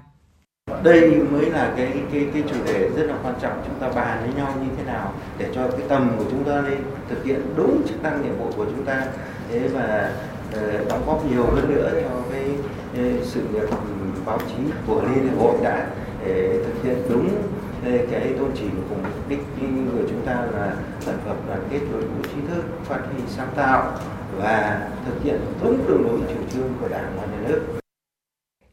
Đây mới là cái cái cái chủ đề rất là quan trọng. Chúng ta bàn với nhau như thế nào để cho cái tầm của chúng ta lên, thực hiện đúng chức năng nhiệm vụ của chúng ta. Thế và ờ, đóng góp nhiều hơn nữa cho cái ờ, sự nghiệp báo chí của liên hiệp hội đã để thực hiện đúng cái tôn chỉ cùng mục đích của chúng ta là sản phẩm đoàn kết đội ngũ trí thức, phát huy sáng tạo và thực hiện đúng đường lối chủ trương của đảng và nhà nước.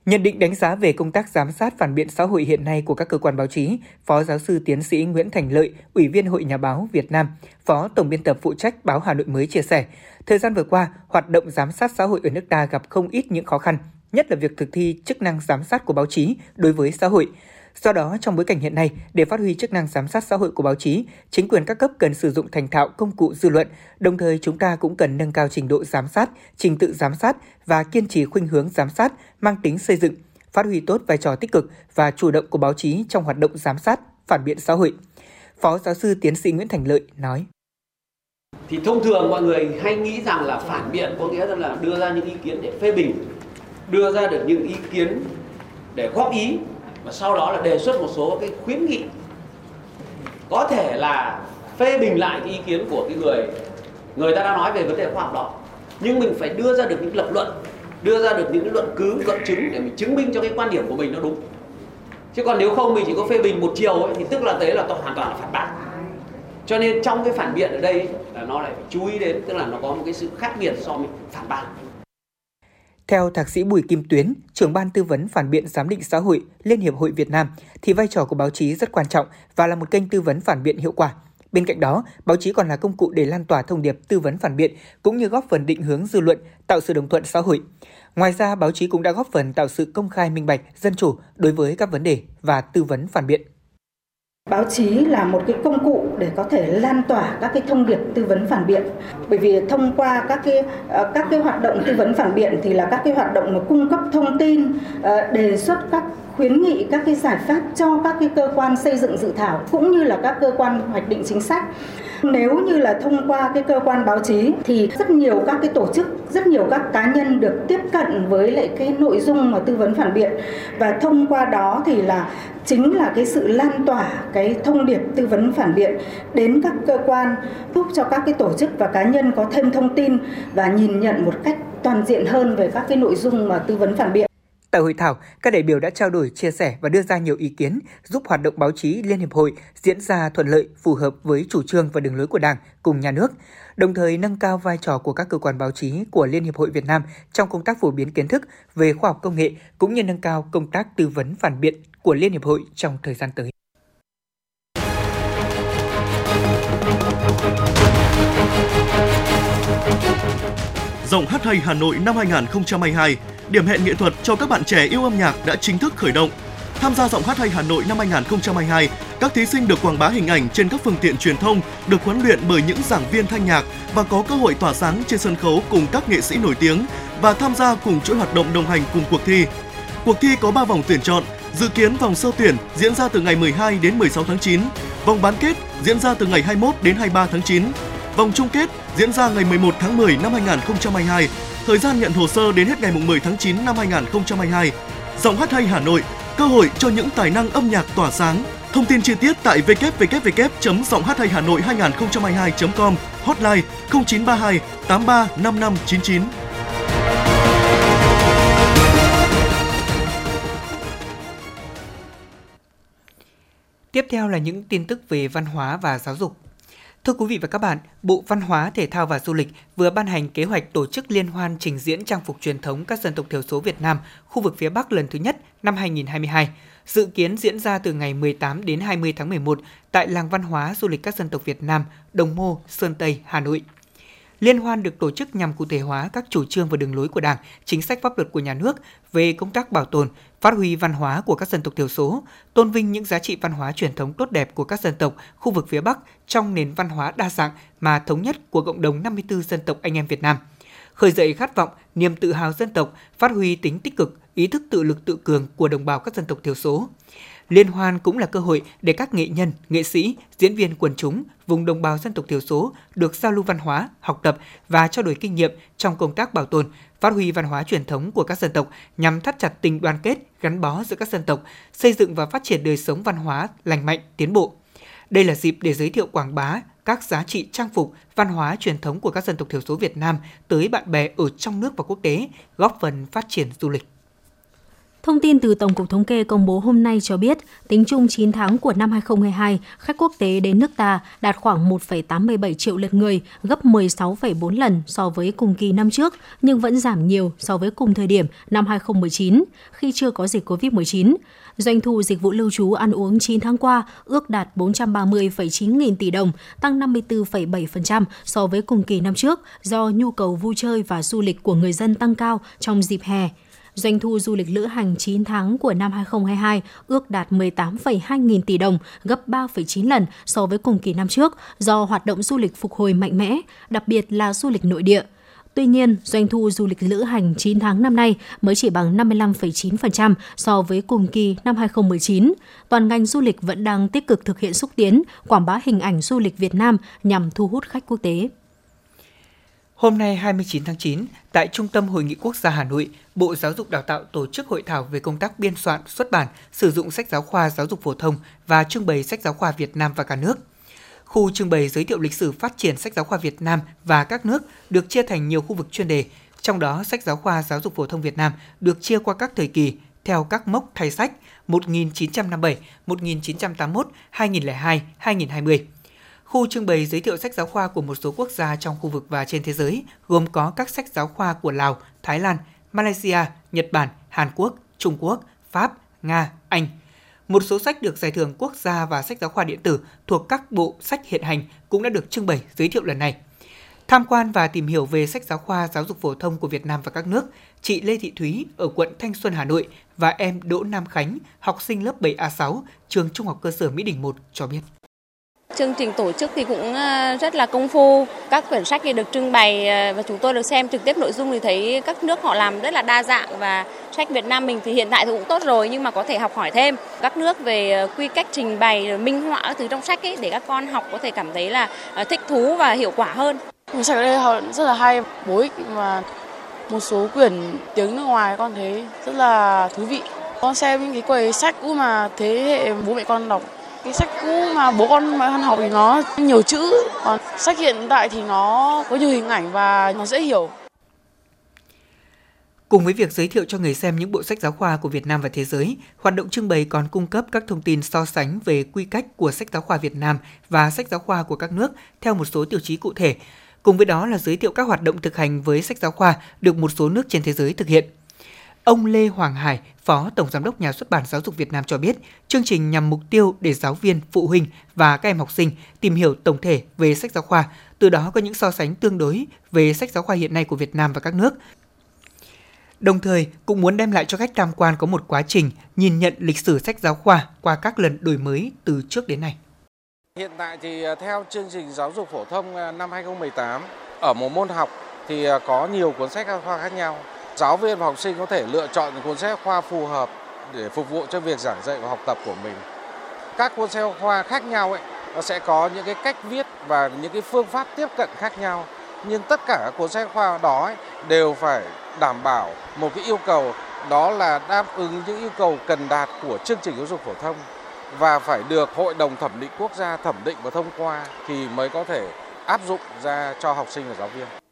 Nhận định đánh giá về công tác giám sát phản biện xã hội hiện nay của các cơ quan báo chí, Phó giáo sư tiến sĩ Nguyễn Thành Lợi, Ủy viên Hội Nhà báo Việt Nam, Phó Tổng biên tập phụ trách báo Hà Nội mới chia sẻ, thời gian vừa qua, hoạt động giám sát xã hội ở nước ta gặp không ít những khó khăn, nhất là việc thực thi chức năng giám sát của báo chí đối với xã hội. Do đó, trong bối cảnh hiện nay, để phát huy chức năng giám sát xã hội của báo chí, chính quyền các cấp cần sử dụng thành thạo công cụ dư luận, đồng thời chúng ta cũng cần nâng cao trình độ giám sát, trình tự giám sát và kiên trì khuynh hướng giám sát mang tính xây dựng, phát huy tốt vai trò tích cực và chủ động của báo chí trong hoạt động giám sát, phản biện xã hội. Phó giáo sư tiến sĩ Nguyễn Thành Lợi nói. Thì thông thường mọi người hay nghĩ rằng là phản biện có nghĩa là đưa ra những ý kiến để phê bình, đưa ra được những ý kiến để góp ý và sau đó là đề xuất một số cái khuyến nghị. Có thể là phê bình lại cái ý kiến của cái người người ta đã nói về vấn đề khoa học đó. Nhưng mình phải đưa ra được những lập luận đưa ra được những luận cứ luận chứng để mình chứng minh cho cái quan điểm của mình nó đúng. Chứ còn nếu không mình chỉ có phê bình một chiều ấy, thì tức là thế là hoàn toàn là phản bác. Cho nên trong cái phản biện ở đây là nó lại phải chú ý đến tức là nó có một cái sự khác biệt so với phản bác theo thạc sĩ Bùi Kim Tuyến, trưởng ban tư vấn phản biện giám định xã hội Liên hiệp hội Việt Nam, thì vai trò của báo chí rất quan trọng và là một kênh tư vấn phản biện hiệu quả. Bên cạnh đó, báo chí còn là công cụ để lan tỏa thông điệp tư vấn phản biện cũng như góp phần định hướng dư luận, tạo sự đồng thuận xã hội. Ngoài ra, báo chí cũng đã góp phần tạo sự công khai minh bạch, dân chủ đối với các vấn đề và tư vấn phản biện. Báo chí là một cái công cụ để có thể lan tỏa các cái thông điệp tư vấn phản biện. Bởi vì thông qua các cái ờ, các cái hoạt động tư vấn phản biện thì là các cái hoạt động mà cung cấp thông tin, ờ, đề xuất các khuyến nghị các cái giải pháp cho các cái cơ quan xây dựng dự thảo cũng như là các cơ quan hoạch định chính sách. Nếu như là thông qua cái cơ quan báo chí thì rất nhiều các cái tổ chức, rất nhiều các cá nhân được tiếp cận với lại cái nội dung mà tư vấn phản biện và thông qua đó thì là chính là cái sự lan tỏa cái thông điệp tư vấn phản biện đến các cơ quan giúp cho các cái tổ chức và cá nhân có thêm thông tin và nhìn nhận một cách toàn diện hơn về các cái nội dung mà tư vấn phản biện. Tại hội thảo, các đại biểu đã trao đổi, chia sẻ và đưa ra nhiều ý kiến giúp hoạt động báo chí Liên hiệp hội diễn ra thuận lợi, phù hợp với chủ trương và đường lối của Đảng cùng nhà nước, đồng thời nâng cao vai trò của các cơ quan báo chí của Liên hiệp hội Việt Nam trong công tác phổ biến kiến thức về khoa học công nghệ cũng như nâng cao công tác tư vấn phản biện của Liên hiệp hội trong thời gian tới. Rộng hát hay Hà Nội năm 2022 điểm hẹn nghệ thuật cho các bạn trẻ yêu âm nhạc đã chính thức khởi động. Tham gia giọng hát hay Hà Nội năm 2022, các thí sinh được quảng bá hình ảnh trên các phương tiện truyền thông, được huấn luyện bởi những giảng viên thanh nhạc và có cơ hội tỏa sáng trên sân khấu cùng các nghệ sĩ nổi tiếng và tham gia cùng chuỗi hoạt động đồng hành cùng cuộc thi. Cuộc thi có 3 vòng tuyển chọn, dự kiến vòng sơ tuyển diễn ra từ ngày 12 đến 16 tháng 9, vòng bán kết diễn ra từ ngày 21 đến 23 tháng 9, vòng chung kết diễn ra ngày 11 tháng 10 năm 2022 Thời gian nhận hồ sơ đến hết ngày 10 tháng 9 năm 2022. Giọng hát hay Hà Nội, cơ hội cho những tài năng âm nhạc tỏa sáng. Thông tin chi tiết tại www.gionghtthayhanoi2022.com, hotline 0932 83 5599. Tiếp theo là những tin tức về văn hóa và giáo dục. Thưa quý vị và các bạn, Bộ Văn hóa, Thể thao và Du lịch vừa ban hành kế hoạch tổ chức liên hoan trình diễn trang phục truyền thống các dân tộc thiểu số Việt Nam khu vực phía Bắc lần thứ nhất năm 2022, dự kiến diễn ra từ ngày 18 đến 20 tháng 11 tại Làng Văn hóa Du lịch các dân tộc Việt Nam, Đồng Mô, Sơn Tây, Hà Nội. Liên hoan được tổ chức nhằm cụ thể hóa các chủ trương và đường lối của Đảng, chính sách pháp luật của nhà nước về công tác bảo tồn, phát huy văn hóa của các dân tộc thiểu số, tôn vinh những giá trị văn hóa truyền thống tốt đẹp của các dân tộc khu vực phía Bắc trong nền văn hóa đa dạng mà thống nhất của cộng đồng 54 dân tộc anh em Việt Nam. Khởi dậy khát vọng, niềm tự hào dân tộc, phát huy tính tích cực, ý thức tự lực tự cường của đồng bào các dân tộc thiểu số. Liên hoan cũng là cơ hội để các nghệ nhân, nghệ sĩ, diễn viên quần chúng vùng đồng bào dân tộc thiểu số được giao lưu văn hóa, học tập và trao đổi kinh nghiệm trong công tác bảo tồn, phát huy văn hóa truyền thống của các dân tộc nhằm thắt chặt tình đoàn kết, gắn bó giữa các dân tộc, xây dựng và phát triển đời sống văn hóa lành mạnh, tiến bộ. Đây là dịp để giới thiệu quảng bá các giá trị trang phục, văn hóa truyền thống của các dân tộc thiểu số Việt Nam tới bạn bè ở trong nước và quốc tế, góp phần phát triển du lịch. Thông tin từ Tổng cục Thống kê công bố hôm nay cho biết, tính chung 9 tháng của năm 2022, khách quốc tế đến nước ta đạt khoảng 1,87 triệu lượt người, gấp 16,4 lần so với cùng kỳ năm trước, nhưng vẫn giảm nhiều so với cùng thời điểm năm 2019, khi chưa có dịch COVID-19. Doanh thu dịch vụ lưu trú ăn uống 9 tháng qua ước đạt 430,9 nghìn tỷ đồng, tăng 54,7% so với cùng kỳ năm trước do nhu cầu vui chơi và du lịch của người dân tăng cao trong dịp hè. Doanh thu du lịch lữ hành 9 tháng của năm 2022 ước đạt 18,2 nghìn tỷ đồng, gấp 3,9 lần so với cùng kỳ năm trước do hoạt động du lịch phục hồi mạnh mẽ, đặc biệt là du lịch nội địa. Tuy nhiên, doanh thu du lịch lữ hành 9 tháng năm nay mới chỉ bằng 55,9% so với cùng kỳ năm 2019. Toàn ngành du lịch vẫn đang tích cực thực hiện xúc tiến, quảng bá hình ảnh du lịch Việt Nam nhằm thu hút khách quốc tế. Hôm nay 29 tháng 9, tại Trung tâm Hội nghị Quốc gia Hà Nội, Bộ Giáo dục Đào tạo tổ chức hội thảo về công tác biên soạn, xuất bản, sử dụng sách giáo khoa giáo dục phổ thông và trưng bày sách giáo khoa Việt Nam và cả nước. Khu trưng bày giới thiệu lịch sử phát triển sách giáo khoa Việt Nam và các nước được chia thành nhiều khu vực chuyên đề, trong đó sách giáo khoa giáo dục phổ thông Việt Nam được chia qua các thời kỳ theo các mốc thay sách 1957, 1981, 2002, 2020. Khu trưng bày giới thiệu sách giáo khoa của một số quốc gia trong khu vực và trên thế giới, gồm có các sách giáo khoa của Lào, Thái Lan, Malaysia, Nhật Bản, Hàn Quốc, Trung Quốc, Pháp, Nga, Anh. Một số sách được giải thưởng quốc gia và sách giáo khoa điện tử thuộc các bộ sách hiện hành cũng đã được trưng bày giới thiệu lần này. Tham quan và tìm hiểu về sách giáo khoa giáo dục phổ thông của Việt Nam và các nước, chị Lê Thị Thúy ở quận Thanh Xuân, Hà Nội và em Đỗ Nam Khánh, học sinh lớp 7A6, trường Trung học cơ sở Mỹ Đình 1 cho biết. Chương trình tổ chức thì cũng à, rất là công phu, các quyển sách thì được trưng bày à, và chúng tôi được xem trực tiếp nội dung thì thấy các nước họ làm rất là đa dạng và sách Việt Nam mình thì hiện tại thì cũng tốt rồi nhưng mà có thể học hỏi thêm các nước về à, quy cách trình bày, minh họa các thứ trong sách ấy để các con học có thể cảm thấy là thích thú và hiệu quả hơn. Quyển sách ở đây học rất là hay, bổ ích và một số quyển tiếng nước ngoài con thấy rất là thú vị. Con xem những cái quầy sách cũ mà thế hệ bố mẹ con đọc cái sách cũ mà bố con mà học thì nó nhiều chữ còn sách hiện tại thì nó có nhiều hình ảnh và nó dễ hiểu Cùng với việc giới thiệu cho người xem những bộ sách giáo khoa của Việt Nam và thế giới, hoạt động trưng bày còn cung cấp các thông tin so sánh về quy cách của sách giáo khoa Việt Nam và sách giáo khoa của các nước theo một số tiêu chí cụ thể. Cùng với đó là giới thiệu các hoạt động thực hành với sách giáo khoa được một số nước trên thế giới thực hiện. Ông Lê Hoàng Hải, Phó Tổng Giám đốc Nhà xuất bản Giáo dục Việt Nam cho biết, chương trình nhằm mục tiêu để giáo viên, phụ huynh và các em học sinh tìm hiểu tổng thể về sách giáo khoa, từ đó có những so sánh tương đối về sách giáo khoa hiện nay của Việt Nam và các nước. Đồng thời, cũng muốn đem lại cho khách tham quan có một quá trình nhìn nhận lịch sử sách giáo khoa qua các lần đổi mới từ trước đến nay. Hiện tại thì à, theo chương trình giáo dục phổ thông à, năm 2018, ở một môn học thì à, có nhiều cuốn sách giáo khoa khác nhau giáo viên và học sinh có thể lựa chọn những cuốn sách khoa phù hợp để phục vụ cho việc giảng dạy và học tập của mình. Các cuốn sách khoa khác nhau ấy nó sẽ có những cái cách viết và những cái phương pháp tiếp cận khác nhau nhưng tất cả các cuốn sách khoa đó ấy, đều phải đảm bảo một cái yêu cầu đó là đáp ứng những yêu cầu cần đạt của chương trình giáo dục phổ thông và phải được hội đồng thẩm định quốc gia thẩm định và thông qua thì mới có thể áp dụng ra cho học sinh và giáo viên.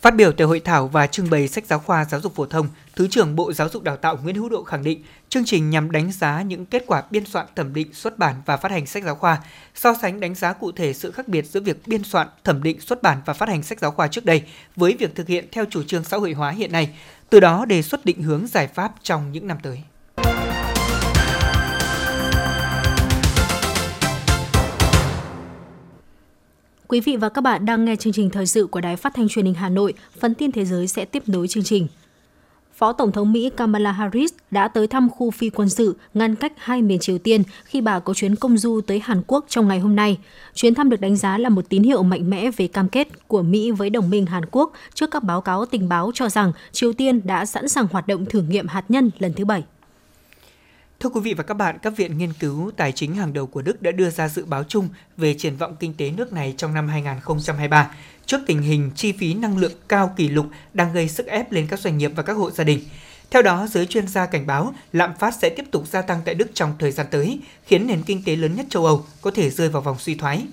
Phát biểu tại hội thảo và trưng bày sách giáo khoa giáo dục phổ thông, Thứ trưởng Bộ Giáo dục Đào tạo Nguyễn Hữu Độ khẳng định, chương trình nhằm đánh giá những kết quả biên soạn, thẩm định, xuất bản và phát hành sách giáo khoa, so sánh đánh giá cụ thể sự khác biệt giữa việc biên soạn, thẩm định, xuất bản và phát hành sách giáo khoa trước đây với việc thực hiện theo chủ trương xã hội hóa hiện nay, từ đó đề xuất định hướng giải pháp trong những năm tới. Quý vị và các bạn đang nghe chương trình thời sự của Đài Phát thanh Truyền hình Hà Nội. Phần tin thế giới sẽ tiếp nối chương trình. Phó Tổng thống Mỹ Kamala Harris đã tới thăm khu phi quân sự ngăn cách hai miền Triều Tiên khi bà có chuyến công du tới Hàn Quốc trong ngày hôm nay. Chuyến thăm được đánh giá là một tín hiệu mạnh mẽ về cam kết của Mỹ với đồng minh Hàn Quốc trước các báo cáo tình báo cho rằng Triều Tiên đã sẵn sàng hoạt động thử nghiệm hạt nhân lần thứ bảy. Thưa quý vị và các bạn, các viện nghiên cứu tài chính hàng đầu của Đức đã đưa ra dự báo chung về triển vọng kinh tế nước này trong năm 2023 trước tình hình chi phí năng lượng cao kỷ lục đang gây sức ép lên các doanh nghiệp và các hộ gia đình. Theo đó, giới chuyên gia cảnh báo lạm phát sẽ tiếp tục gia tăng tại Đức trong thời gian tới, khiến nền kinh tế lớn nhất châu Âu có thể rơi vào vòng suy thoái.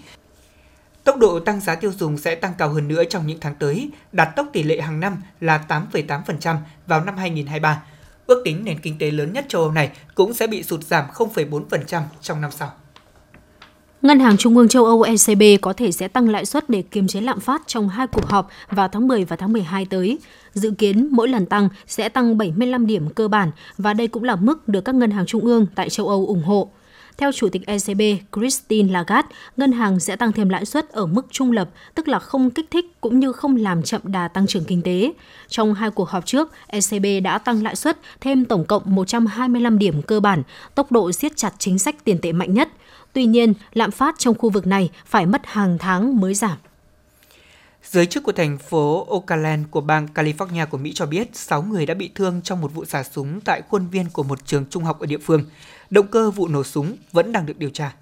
Tốc độ tăng giá tiêu dùng sẽ tăng cao hơn nữa trong những tháng tới, đạt tốc tỷ lệ hàng năm là 8,8% vào năm 2023 Ước tính nền kinh tế lớn nhất châu Âu này cũng sẽ bị sụt giảm 0,4% trong năm sau. Ngân hàng Trung ương châu Âu ECB có thể sẽ tăng lãi suất để kiềm chế lạm phát trong hai cuộc họp vào tháng 10 và tháng 12 tới. Dự kiến mỗi lần tăng sẽ tăng 75 điểm cơ bản và đây cũng là mức được các ngân hàng trung ương tại châu Âu ủng hộ. Theo Chủ tịch ECB Christine Lagarde, ngân hàng sẽ tăng thêm lãi suất ở mức trung lập, tức là không kích thích cũng như không làm chậm đà tăng trưởng kinh tế. Trong hai cuộc họp trước, ECB đã tăng lãi suất thêm tổng cộng 125 điểm cơ bản, tốc độ siết chặt chính sách tiền tệ mạnh nhất. Tuy nhiên, lạm phát trong khu vực này phải mất hàng tháng mới giảm. Giới chức của thành phố Oakland của bang California của Mỹ cho biết 6 người đã bị thương trong một vụ xả súng tại khuôn viên của một trường trung học ở địa phương. Động cơ vụ nổ súng vẫn đang được điều tra.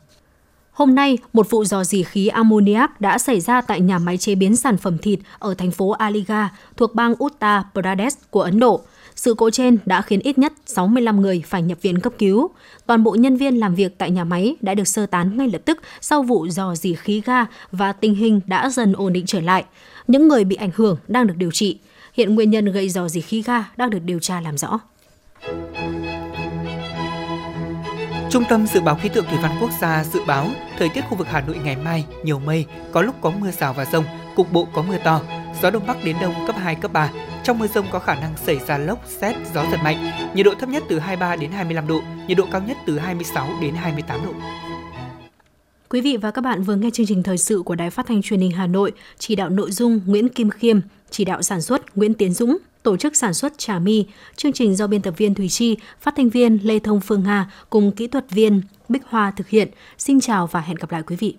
Hôm nay, một vụ dò dỉ khí ammoniac đã xảy ra tại nhà máy chế biến sản phẩm thịt ở thành phố Aligarh thuộc bang Uttar Pradesh của Ấn Độ. Sự cố trên đã khiến ít nhất 65 người phải nhập viện cấp cứu. Toàn bộ nhân viên làm việc tại nhà máy đã được sơ tán ngay lập tức sau vụ dò dỉ khí ga và tình hình đã dần ổn định trở lại. Những người bị ảnh hưởng đang được điều trị. Hiện nguyên nhân gây dò dỉ khí ga đang được điều tra làm rõ. Trung tâm Dự báo Khí tượng Thủy văn Quốc gia dự báo thời tiết khu vực Hà Nội ngày mai nhiều mây, có lúc có mưa rào và rông, cục bộ có mưa to, gió đông bắc đến đông cấp 2, cấp 3. Trong mưa rông có khả năng xảy ra lốc, xét, gió giật mạnh. Nhiệt độ thấp nhất từ 23 đến 25 độ, nhiệt độ cao nhất từ 26 đến 28 độ. Quý vị và các bạn vừa nghe chương trình thời sự của Đài Phát thanh Truyền hình Hà Nội, chỉ đạo nội dung Nguyễn Kim Khiêm, chỉ đạo sản xuất Nguyễn Tiến Dũng, tổ chức sản xuất Trà My. Chương trình do biên tập viên Thùy Chi, phát thanh viên Lê Thông Phương Hà cùng kỹ thuật viên Bích Hoa thực hiện. Xin chào và hẹn gặp lại quý vị.